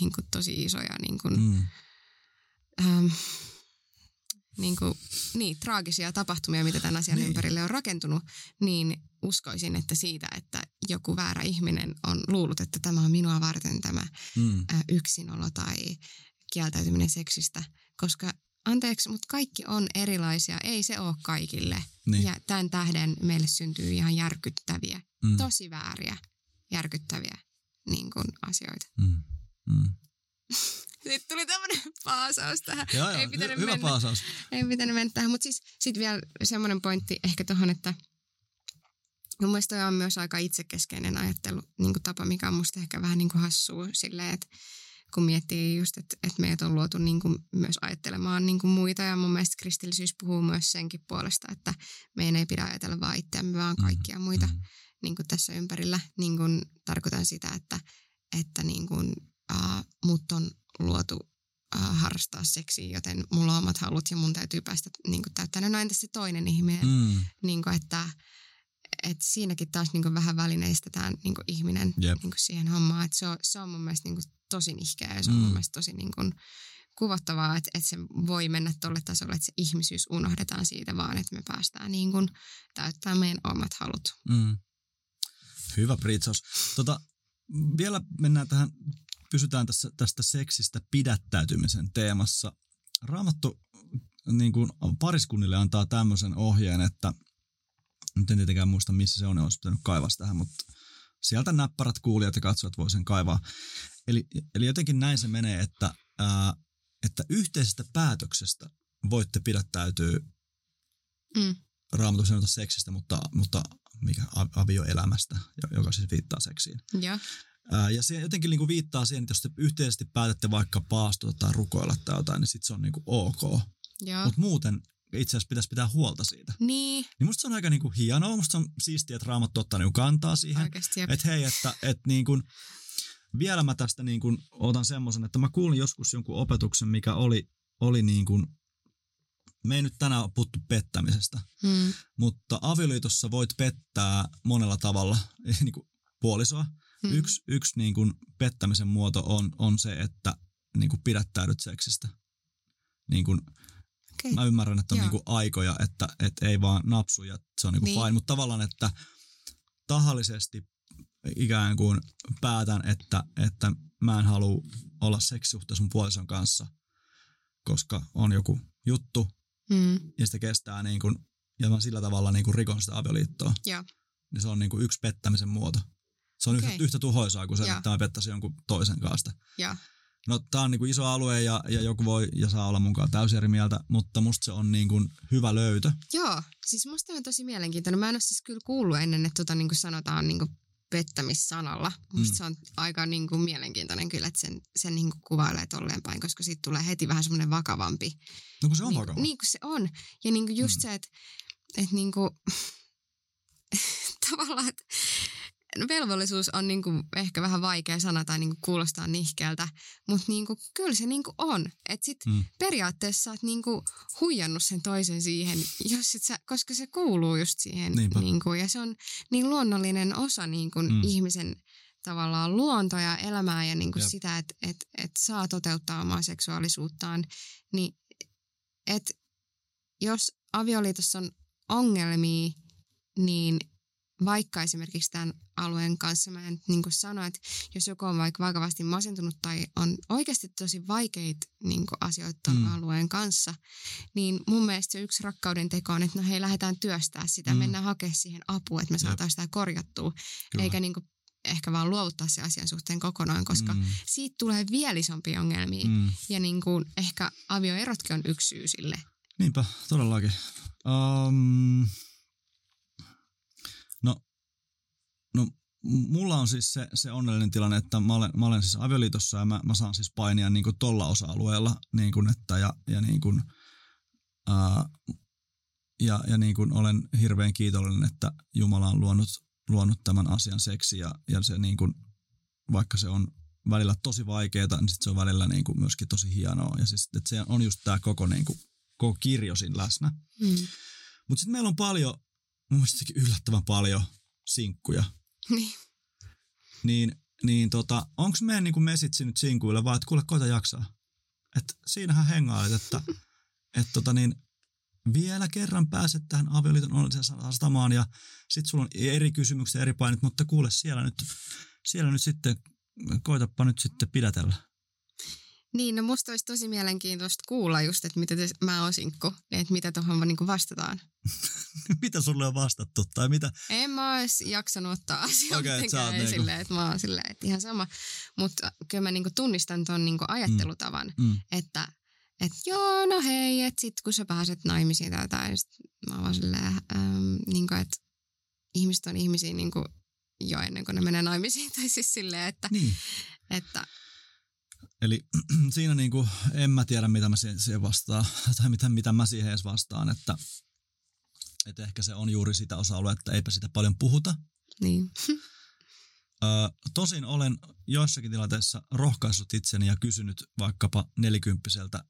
niin kuin tosi isoja niin kuin, mm. um, niin, kuin, niin, traagisia tapahtumia, mitä tämän asian niin. ympärille on rakentunut, niin uskoisin, että siitä, että joku väärä ihminen on luullut, että tämä on minua varten tämä mm. yksinolo tai kieltäytyminen seksistä, koska anteeksi, mutta kaikki on erilaisia, ei se ole kaikille. Niin. Ja tämän tähden meille syntyy ihan järkyttäviä, mm. tosi vääriä, järkyttäviä niin kuin, asioita. Mm. Mm. Sitten tuli tämmöinen paasaus tähän. Joo, joo, ei pitänyt hy- hyvä mennä. paasaus. Ei pitänyt mennä tähän, mutta siis sitten vielä semmoinen pointti ehkä tuohon, että mun mielestä on myös aika itsekeskeinen ajattelu niin kuin tapa, mikä on musta ehkä vähän niin kuin hassua silleen, että kun miettii just, että, että meidät on luotu niin kuin myös ajattelemaan niin kuin muita ja mun mielestä kristillisyys puhuu myös senkin puolesta, että meidän ei pidä ajatella vain itseämme, vaan mm, kaikkia muita mm. niin kuin tässä ympärillä. Niin kuin tarkoitan sitä, että, että niin kuin, uh, mut on luotu uh, harrastaa seksiä, joten mulla on omat halut ja mun täytyy päästä niin kuin täyttämään. Entä se toinen ihminen? Mm. Niin kuin, että et siinäkin taas niin kuin vähän välineistetään niin kuin ihminen yep. niin kuin siihen hommaan. Et se, on, se on mun mielestä niin kuin tosi nihkeä ja se on mm. mun mielestä tosi niin kuin kuvottavaa, että, että se voi mennä tuolle tasolle, että se ihmisyys unohdetaan siitä vaan, että me päästään niin kuin täyttämään meidän omat halut. Mm. Hyvä Pritsos. Tota, vielä mennään tähän pysytään tässä, tästä seksistä pidättäytymisen teemassa. Raamattu niin kuin pariskunnille antaa tämmöisen ohjeen, että nyt en tietenkään muista missä se on, olisi pitänyt kaivaa tähän, mutta sieltä näppärät kuulijat ja katsojat voi sen kaivaa. Eli, eli jotenkin näin se menee, että, ää, että yhteisestä päätöksestä voitte pidättäytyä mm. Raamattu sanota seksistä, mutta, mutta mikä avioelämästä, joka siis viittaa seksiin. Ja. Ää, ja se jotenkin niinku viittaa siihen, että jos te yhteisesti päätätte vaikka paastota tai rukoilla tai jotain, niin sitten se on niinku ok. Mutta muuten itse asiassa pitäisi pitää huolta siitä. Niin. Niin musta se on aika niinku hienoa, musta se on siistiä, että Raamattu ottaa niinku kantaa siihen. Oikeasti, Että hei, että et niinku, vielä mä tästä niinku otan semmoisen, että mä kuulin joskus jonkun opetuksen, mikä oli, oli niinku, me ei nyt tänään puhuttu pettämisestä, hmm. mutta avioliitossa voit pettää monella tavalla niin kuin puolisoa. Hmm. Yksi, yksi niin kuin pettämisen muoto on, on se, että niin kuin pidättäydyt seksistä. Niin kuin, okay. Mä ymmärrän, että on niin kuin aikoja, että, että ei vaan napsu ja se on niin kuin niin. fine, mutta tavallaan, että tahallisesti ikään kuin päätän, että, että mä en halua olla seksisuhteessa mun puolison kanssa, koska on joku juttu, mm. ja sitä kestää niin kuin, ja mä sillä tavalla niin kuin rikon sitä avioliittoa. Ja. Niin se on niin kuin yksi pettämisen muoto. Se on okay. yhtä, yhtä tuhoisaa kuin se, ja. että mä pettäisin jonkun toisen kanssa. Ja. No tää on niinku iso alue ja, ja joku voi ja saa olla mukaan täysin eri mieltä, mutta musta se on niinku hyvä löytö. Joo, siis musta on tosi mielenkiintoinen. Mä en ole siis kyllä kuullut ennen, että tota niin kuin sanotaan niin kuin pettämissanalla. Musta mm. se on aika niin kuin mielenkiintoinen kyllä, että sen, sen niin kuin kuvailee tolleen päin, koska siitä tulee heti vähän semmoinen vakavampi. No kun se on niin, vakava. Niin kuin se on. Ja niin kuin just mm. se, että, että niin kuin, tavallaan, että velvollisuus on niin kuin ehkä vähän vaikea sana tai niin kuin kuulostaa nihkeältä, mutta niin kuin, kyllä se niin kuin on. Että sit mm. periaatteessa sä oot niin kuin huijannut sen toisen siihen, jos sit sä, koska se kuuluu just siihen. Niin kuin, ja se on niin luonnollinen osa niin kuin mm. ihmisen tavallaan luontoa ja elämää ja niin kuin sitä, että et, et saa toteuttaa omaa seksuaalisuuttaan. Niin, että jos avioliitossa on ongelmia, niin vaikka esimerkiksi tämän alueen kanssa mä en niin sano, että jos joku on vaikka vakavasti masentunut tai on oikeasti tosi vaikeita niin asioita tuon mm. alueen kanssa, niin mun mielestä se yksi rakkauden teko on, että no hei, lähdetään työstää sitä, mm. mennään hakemaan siihen apua, että me saataisiin sitä korjattua, Kyllä. eikä niin kuin ehkä vaan luovuttaa se asian suhteen kokonaan, koska mm. siitä tulee vielä isompia ongelmia. Mm. Ja niin kuin ehkä avioerotkin on yksi syy sille. Niinpä, todellakin. Um, mulla on siis se, se onnellinen tilanne, että mä olen, mä olen siis avioliitossa ja mä, mä saan siis painia niin kuin tolla osa-alueella, niin kuin, että ja, ja niin kuin, ää, ja, ja niin kuin olen hirveän kiitollinen, että Jumala on luonut, luonut tämän asian seksi ja, ja se niin kuin, vaikka se on välillä tosi vaikeaa, niin sit se on välillä niin kuin myöskin tosi hienoa. Ja siis, että se on just tämä koko, niin kuin, koko kirjo siinä läsnä. Mm. Mutta sitten meillä on paljon, mun mielestä yllättävän paljon sinkkuja, niin. Niin, niin tota, onko meidän niin mesitsi nyt sinkuille vaan, että kuule koita jaksaa. Että siinähän hengailet, että et tota niin, vielä kerran pääset tähän avioliiton onnelliseen satamaan ja sit sulla on eri kysymykset eri painit, mutta kuule siellä nyt, siellä nyt sitten, koitapa nyt sitten pidätellä. Niin, no musta olisi tosi mielenkiintoista kuulla just, että mitä te, mä oon sinkku, että mitä tuohon niin vastataan. mitä sulle on vastattu tai mitä? En mä olisi jaksanut ottaa asiaa okay, mitenkään niinku- esille, niinku... että mä oon silleen, että ihan sama. Mutta kyllä mä niinku tunnistan tuon niinku ajattelutavan, mm. Mm. että et joo, no hei, että sit kun sä pääset naimisiin tai jotain, sit mä oon vaan silleen, ähm, niinku, että ihmiset on ihmisiä niinku jo ennen kuin ne menee naimisiin. Tai siis silleen, että, niin. että Eli siinä niin kuin, en mä tiedä, mitä mä siihen vastaan, tai mitä, mitä mä siihen edes vastaan, että, että ehkä se on juuri sitä osa että eipä sitä paljon puhuta. Niin. Ö, tosin olen joissakin tilanteissa rohkaissut itseni ja kysynyt vaikkapa nelikymppiseltä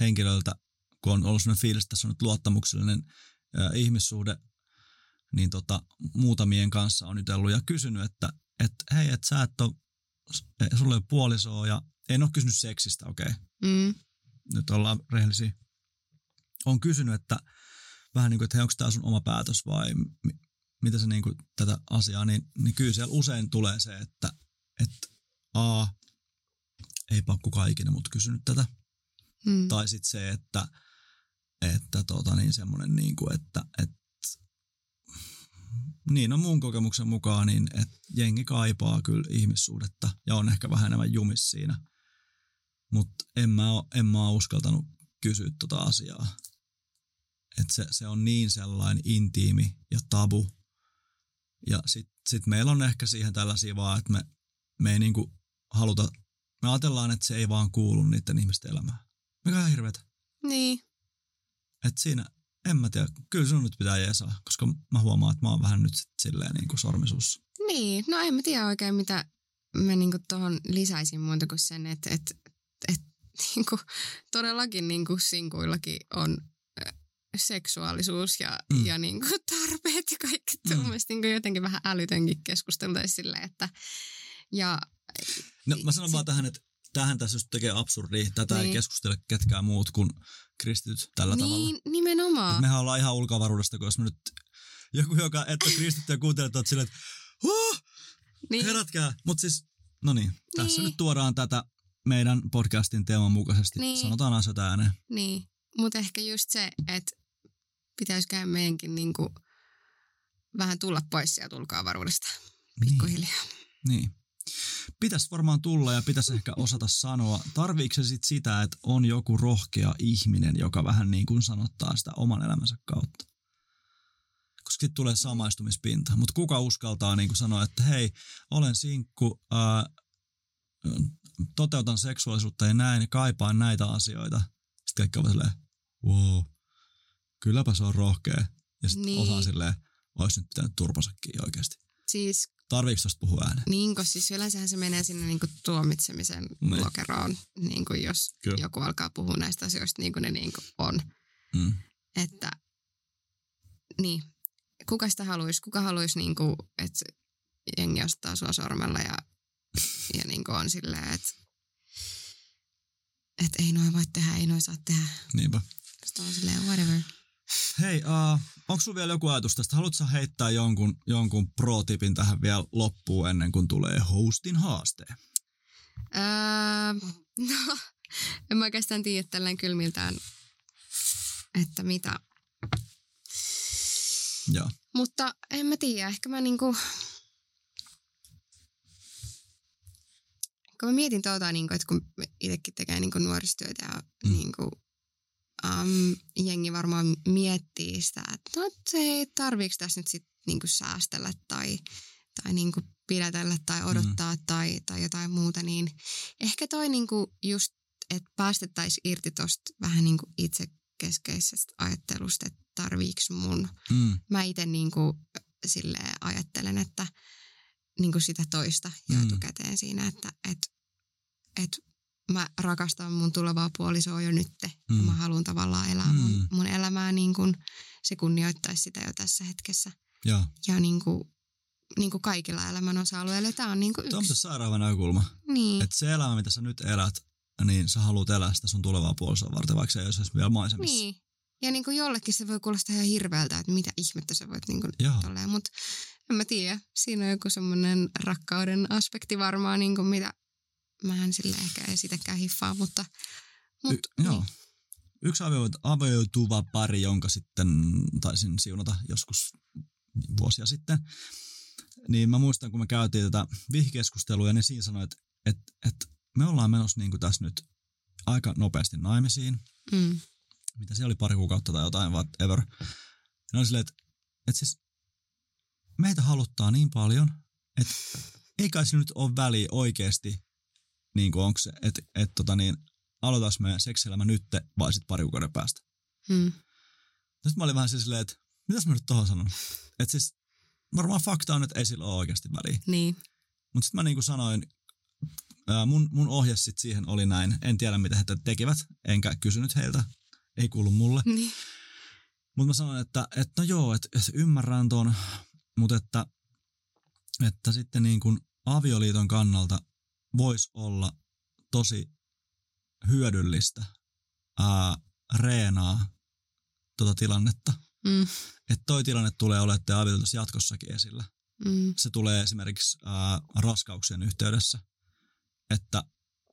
henkilöltä, kun on ollut sellainen fiilis, että tässä on nyt luottamuksellinen ö, ihmissuhde, niin tota, muutamien kanssa on jutellut ja kysynyt, että et, hei, että sä et ole, sulla ei ole puolisoa ja en ole kysynyt seksistä, okei. Okay. Mm. Nyt ollaan rehellisiä. On kysynyt, että vähän niin kuin, että hei, onko tämä sun oma päätös vai mi- mitä se niin kuin, tätä asiaa, niin, niin kyllä siellä usein tulee se, että, että A, ei ole kukaan ikinä mut kysynyt tätä. Mm. Tai sitten se, että, että tota, niin semmoinen, niin kuin, että, että niin on mun kokemuksen mukaan, niin että jengi kaipaa kyllä ihmissuhdetta ja on ehkä vähän enemmän jumis siinä. Mutta en mä, oo, en mä oo uskaltanut kysyä tota asiaa. Että se, se on niin sellainen intiimi ja tabu. Ja sitten sit meillä on ehkä siihen tällaisia vaan, että me, me ei niinku haluta, me ajatellaan, että se ei vaan kuulu niiden ihmisten elämään. Mikä on hirveetä. Niin. Että siinä, en mä tiedä, kyllä sun nyt pitää jeesaa, koska mä huomaan, että mä oon vähän nyt sit silleen niin kuin sormisuus. Niin, no en mä tiedä oikein, mitä mä niinku tuohon lisäisin muuta kuin sen, että, että niin kuin, todellakin niin kuin sinkuillakin on seksuaalisuus ja, mm. ja niin kuin tarpeet ja kaikki. Mm. Mielestäni niin jotenkin vähän älytönkin keskustelua sille, että ja, No mä sanon sit, vaan tähän, että tähän tässä just tekee absurdi. Tätä niin. ei keskustele ketkään muut kuin kristityt tällä niin, tavalla. nimenomaan. Et mehän ollaan ihan ulkoavaruudesta, kun jos me nyt joku, joka et ole kristitty ja kuuntelee, että silleen, että huh, niin. herätkää. Mutta siis, no niin, tässä niin. nyt tuodaan tätä meidän podcastin teeman mukaisesti. Niin. Sanotaan asioita ääneen. Niin, mutta ehkä just se, että pitäisikö meidänkin niinku vähän tulla pois sieltä ulkoavaruudesta pikkuhiljaa. Niin. niin. Pitäisi varmaan tulla ja pitäisi ehkä osata sanoa. Tarviiko se sit sitä, että on joku rohkea ihminen, joka vähän niin kuin sanottaa sitä oman elämänsä kautta? Koska sitten tulee samaistumispinta. Mutta kuka uskaltaa niin kuin sanoa, että hei, olen sinkku, ää, toteutan seksuaalisuutta ja näin, kaipaan näitä asioita. Sitten kaikki ovat silleen, wow, kylläpä se on rohkea. Ja sitten niin. Osaa silleen, olisi nyt pitänyt turpasakin oikeasti. Siis Tarviiko tosta puhua ääneen? niin, koska siis yleensähän se menee sinne niinku tuomitsemisen Niin. lokeroon, niinku jos Kyllä. joku alkaa puhua näistä asioista niin kuin ne niinku on. Mm. Että niin, kuka sitä haluaisi? Kuka haluaisi, niinku, että jengi ostaa sua sormella ja, ja niinku on silleen, että et ei noin voi tehdä, ei noin saa tehdä. Niinpä. Sitten on silleen, whatever. Hei, uh, onko sulla vielä joku ajatus tästä? Haluatko heittää jonkun, jonkun pro-tipin tähän vielä loppuun ennen kuin tulee hostin haaste? Öö, no, en mä oikeastaan tiedä tälleen kylmiltään, että mitä. Joo. Mutta en mä tiedä, ehkä mä niinku... Kun mä mietin tuota, niinku, että kun itsekin tekee niinku nuorisotyötä ja Mm. mm. niinku, um, jengi varmaan miettii sitä, että no se ei tarviiko tässä nyt sit niinku säästellä tai, tai niinku pidätellä tai odottaa mm. tai, tai jotain muuta, niin ehkä toi niinku just, että päästettäisiin irti tosta vähän niinku itsekeskeisestä ajattelusta, että tarviiks mun Mm. mä itse niinku silleen ajattelen, että niinku sitä toista jo Mm. etukäteen siinä, että et, et mä rakastan mun tulevaa puolisoa jo nytte. Mm. Mä haluan tavallaan elää Mm. mun, mun elämää niin kuin se kunnioittaisi sitä jo tässä hetkessä. Joo. Ja niin kuin, niin kuin kaikilla elämän osa-alueilla. Tämä on niin kuin on yksi. muuten sairaan näkökulma. Niin. Että se elämä, mitä sä nyt elät, niin sä haluat elää sitä sun tulevaa puolisoa varten, vaikka se ei olisi vielä maisemissa. Niin. Ja niin kuin jollekin se voi kuulostaa ihan hirveältä, että mitä ihmettä sä voit niin kuin tolleen. Mutta en mä tiedä. Siinä on joku semmoinen rakkauden aspekti varmaan, niin kuin mitä mä en sille ehkä esitäkään hiffaa, mutta, mutta Y- joo. Niin. Yksi avio- avioituva pari, jonka sitten taisin siunata joskus vuosia sitten, niin mä muistan, kun me käytiin tätä vihkeskustelua, niin siinä sanoi, että, että, että me ollaan menossa niin kuin tässä nyt aika nopeasti naimisiin. Mm. Mitä se oli pari kuukautta tai jotain, whatever. Ne oli silleen, että, että siis meitä haluttaa niin paljon, että ei kai se nyt ole väliä oikeasti, niin kuin onko se, että, että tota niin, aloitais meidän seksielämä nyt vai sitten pari kuukauden päästä. Mm. Sitten mä olin vähän siis silleen, että mitäs mä nyt tohon sanon? Että siis varmaan fakta on, että ei sillä ole oikeasti väliä. Niin. Mutta sitten mä niin kuin sanoin, ää, mun, mun ohje sit siihen oli näin. En tiedä, mitä he tekivät, enkä kysynyt heiltä. Ei kuulu mulle. Niin. Mutta mä sanoin, että, että no joo, että, että ymmärrän ton, mutta että, että sitten niin kuin avioliiton kannalta voisi olla tosi hyödyllistä ää, reenaa tota tilannetta. Mm. Että toi tilanne tulee olemaan avioliitossa jatkossakin esillä. Mm. Se tulee esimerkiksi ää, raskauksien yhteydessä, että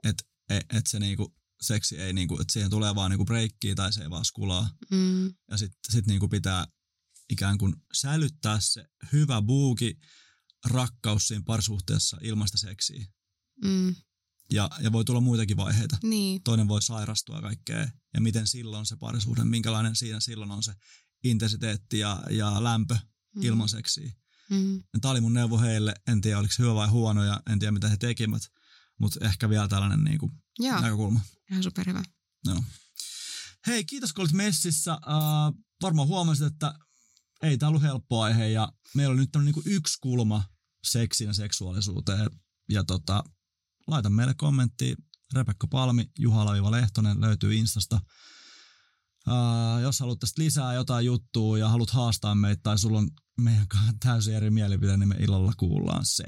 et, et, et se niinku, seksi ei niinku, että siihen tulee vaan niinku breikkiä tai se ei vaan skulaa. Mm. Ja sitten sit niinku pitää ikään kuin säilyttää se hyvä buuki rakkaus siinä parisuhteessa ilman sitä seksiä. Mm. Ja, ja voi tulla muitakin vaiheita. Niin. Toinen voi sairastua ja kaikkea. Ja miten silloin se parisuhde, minkälainen siinä silloin on se intensiteetti ja, ja lämpö Mm. ilman seksiä. Mm. Tämä oli mun neuvo heille. En tiedä, oliko se hyvä vai huono ja en tiedä, mitä he tekivät. Mutta ehkä vielä tällainen niinku Joo, näkökulma. ihan superhyvä. Joo. Hei, kiitos kun olit messissä. Uh, varmaan huomasit, että ei tämä ollut helppo aihe ja meillä on nyt tämmöinen niinku yksi kulma seksiin ja seksuaalisuuteen. Ja tota, laita meille kommentti. Rebekka Palmi, Juha Lehtonen löytyy Instasta. Uh, jos haluat tästä lisää jotain juttua ja haluat haastaa meitä tai sulla on meidän kanssa täysin eri mielipide, niin me illalla kuullaan se.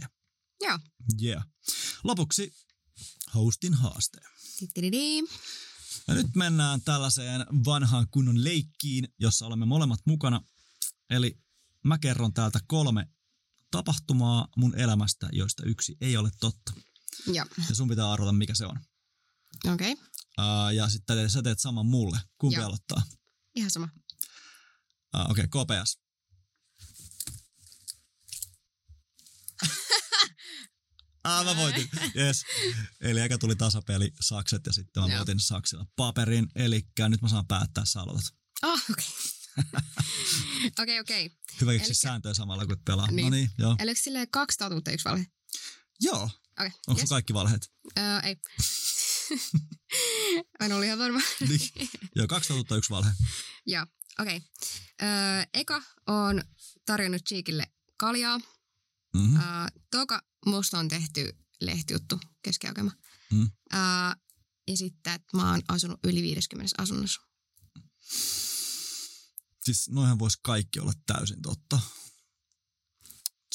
Joo. Yeah. Lopuksi hostin haaste. Ja nyt mennään tällaiseen vanhaan kunnon leikkiin, jossa olemme molemmat mukana. Eli mä kerron täältä kolme tapahtumaa mun elämästä, joista yksi ei ole totta. Joo, Ja sun pitää arvata, mikä se on. okei. Okay. Uh, ja sitten sä teet saman mulle. Kumpi Joo. aloittaa? Ihan sama. Uh, Okei, okay, KPS. Ah, mä voitin. Yes. Eli eka tuli tasapeli sakset ja sitten mä Joo. voitin saksilla paperin. Eli nyt mä saan päättää, sä aloitat. Ah, okei. Okei, okei. Hyvä keksiä Elikkä- sääntöjä samalla kun pelaa. Niin. No niin, joo. Eli silleen kaksi totuutta yksi valhe? Joo. Okei, Onko yes. kaikki valheet? Öö, ei. Mä en ollut ihan varma. Niin. Joo, kaksi totuutta, yksi valhe. Joo, okei. Öö, eka on tarjonnut Cheekille kaljaa. Mm-hmm. Öö, toka musta on tehty lehtijuttu keskiaikema. Mm. Öö, ja sitten, että mä oon asunut yli 50 asunnossa. Siis noihän voisi kaikki olla täysin totta.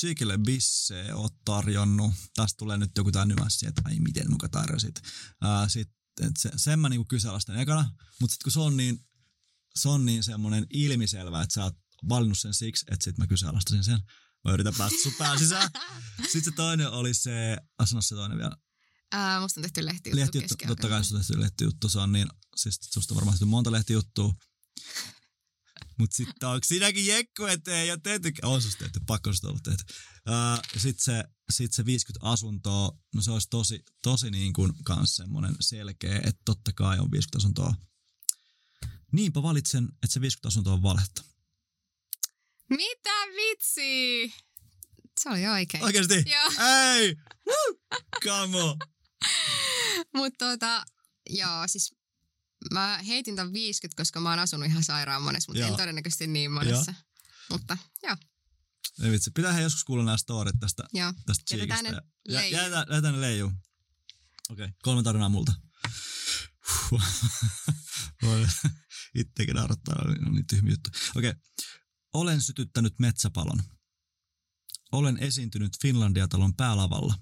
Cheekille bisse oot tarjonnut. Tästä tulee nyt joku tää nyanssi, että ai miten nuka tarjosit. Ää, sit, et se, sen mä niinku kyseenalaistan ekana, mutta sitten kun se on niin, se on niin semmoinen ilmiselvä, että sä oot valinnut sen siksi, että sit mä kyseenalaistasin sen. Mä yritän päästä sun pään sisään. Sitten se toinen oli se, sano se toinen vielä. Öö, musta on tehty lehtijuttu, Lehtijuttu, totta kai susta tehty lehtijuttu, se on niin, siis susta on varmaan tehty monta lehtijuttua. Mut sitten onko siinäkin jekku, että ei ole tehty? On susta tehty, pakko susta olla tehty. Uh, sitten se, sit se 50 asuntoa, no se olisi tosi, tosi niin kuin kans semmonen selkeä, että totta kai on 50 asuntoa. Niinpä valitsen, että se 50 asuntoa on valhetta. Mitä vitsi? Se oli oikein. Oikeesti? Joo. Ei! Come on! Mutta tota, joo, siis mä heitin ton 50, koska mä oon asunut ihan sairaan monessa, mutta Joo. en todennäköisesti niin monessa. Mutta joo, Ei vitsi, pitää joskus kuulla nämä storit tästä joo. tästä Jätetään ne leijuu. Jätetään, jätetään ne leijuu. Okei, okay, kolme tarinaa multa. Voi naurattaa, oli no niin tyhmä juttu. Okei. Okay. Olen sytyttänyt metsäpalon. Olen esiintynyt Finlandia-talon päälavalla.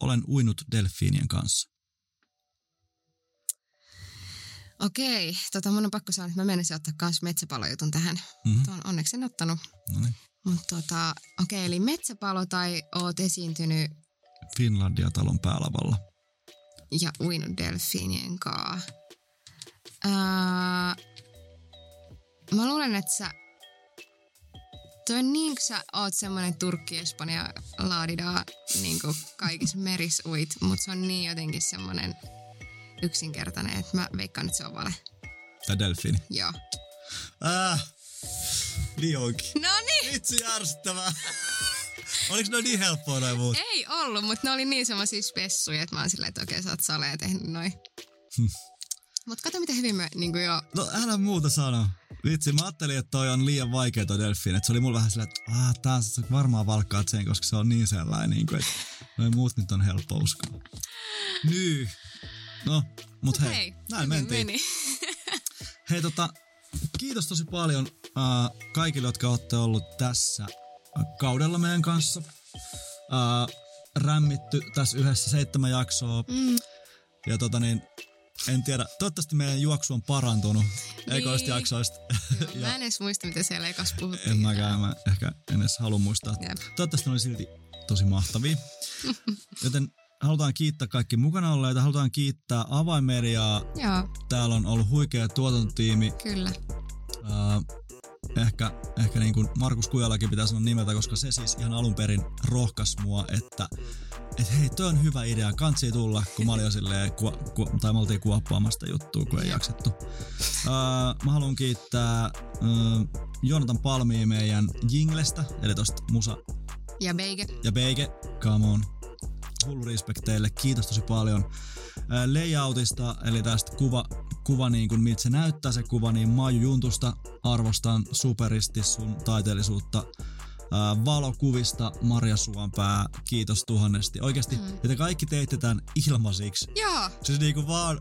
Olen uinut delfiinien kanssa. Okei, tota mun on pakko sanoa, että mä menisin ottaa kans metsäpalojutun tähän. Mm-hmm. Tuon onneksi en ottanut. No niin. Mutta tota, okei, eli metsäpalo tai oot esiintynyt Finlandia-talon päälavalla. ja uinut delfiinien kaa. Ää, mä luulen, että sä... Toi on niin, kun sä oot semmonen Turkki, Espanja, laadidaa niin kaikissa merisuit, mutta se on niin jotenkin semmonen yksinkertainen, että mä veikkaan, että se on vale. Tai delfiini. Joo. Äh, lioinkin. No niin! Vitsi ärsyttävää. Oliko ne niin helppoa noin muut? Ei ollut, mutta ne oli niin semmoisia spessuja, että mä oon silleen, että okei, sä oot salee tehnyt noin. Hm. Mutta kato, miten hyvin me niin kuin jo... No älä muuta sano. Vitsi, mä ajattelin, että toi on liian vaikea toi delfiini. Että se oli mulla vähän silleen, että ah, tää sä varmaan valkkaat sen, koska se on niin sellainen, niin kuin, että noin muut nyt on helppo uskoa. Nyy. No, mut hei, Hei, näin hyvin mentiin. Meni. Hei tota, kiitos tosi paljon uh, kaikille, jotka olette ollut tässä kaudella meidän kanssa. Uh, rämmitty tässä yhdessä seitsemän jaksoa. Mm, Ja tota niin, en tiedä, toivottavasti meidän juoksu on parantunut ekoista Niin. jaksoista. joo, mä en edes muista, mitä siellä ekas puhuttiin. En mäkään, mä ehkä en edes halua muistaa. Jep. Toivottavasti ne oli silti tosi mahtavia. Joten halutaan kiittää kaikki mukana olleita, halutaan kiittää avaimediaa. Joo, Täällä on ollut huikea tuotantotiimi. kyllä. Uh, ehkä ehkä niin kuin Markus Kujalakin pitää sanoa nimeltä, koska se siis ihan alun perin rohkas mua, että et hei, toi on hyvä idea, kansi tulla, kun mä olin jo silleen, ku, ku, tai me oltiin kuoppaamasta juttua, kun ei jaksettu. Uh, mä haluan kiittää uh, Jonathan Palmia meidän jinglestä, eli tosta Musa Ja Beige. ja Beike, come on. Hullu respect teille, kiitos tosi paljon. Layoutista, eli tästä kuva, kuva niin kuin miltä se näyttää se kuva, niin Maiju Juntusta arvostan superisti sun taiteellisuutta. Valokuvista Marja Suompää, kiitos tuhannesti. Oikeasti, Mm. te kaikki teitte tämän ilmaisiksi. Joo, Siis niinku vaan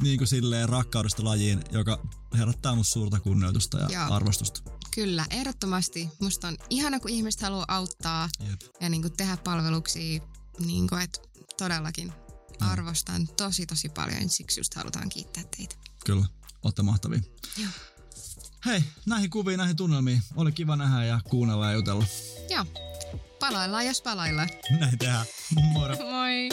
niinku silleen rakkaudesta lajiin, joka herättää musta suurta kunnioitusta ja Joo. arvostusta. kyllä, ehdottomasti. Musta on ihana, kun ihmiset haluaa auttaa Jep. ja niin kuin tehdä palveluksia. Niin kuin, että todellakin arvostan tosi, tosi paljon. Siksi just halutaan kiittää teitä. Kyllä, olette mahtavia. Joo. Hei, näihin kuviin, näihin tunnelmiin. Oli kiva nähdä ja kuunnella ja jutella. Joo. Palaillaan, jos palaillaan. Näin tehdään. Moro. Moi!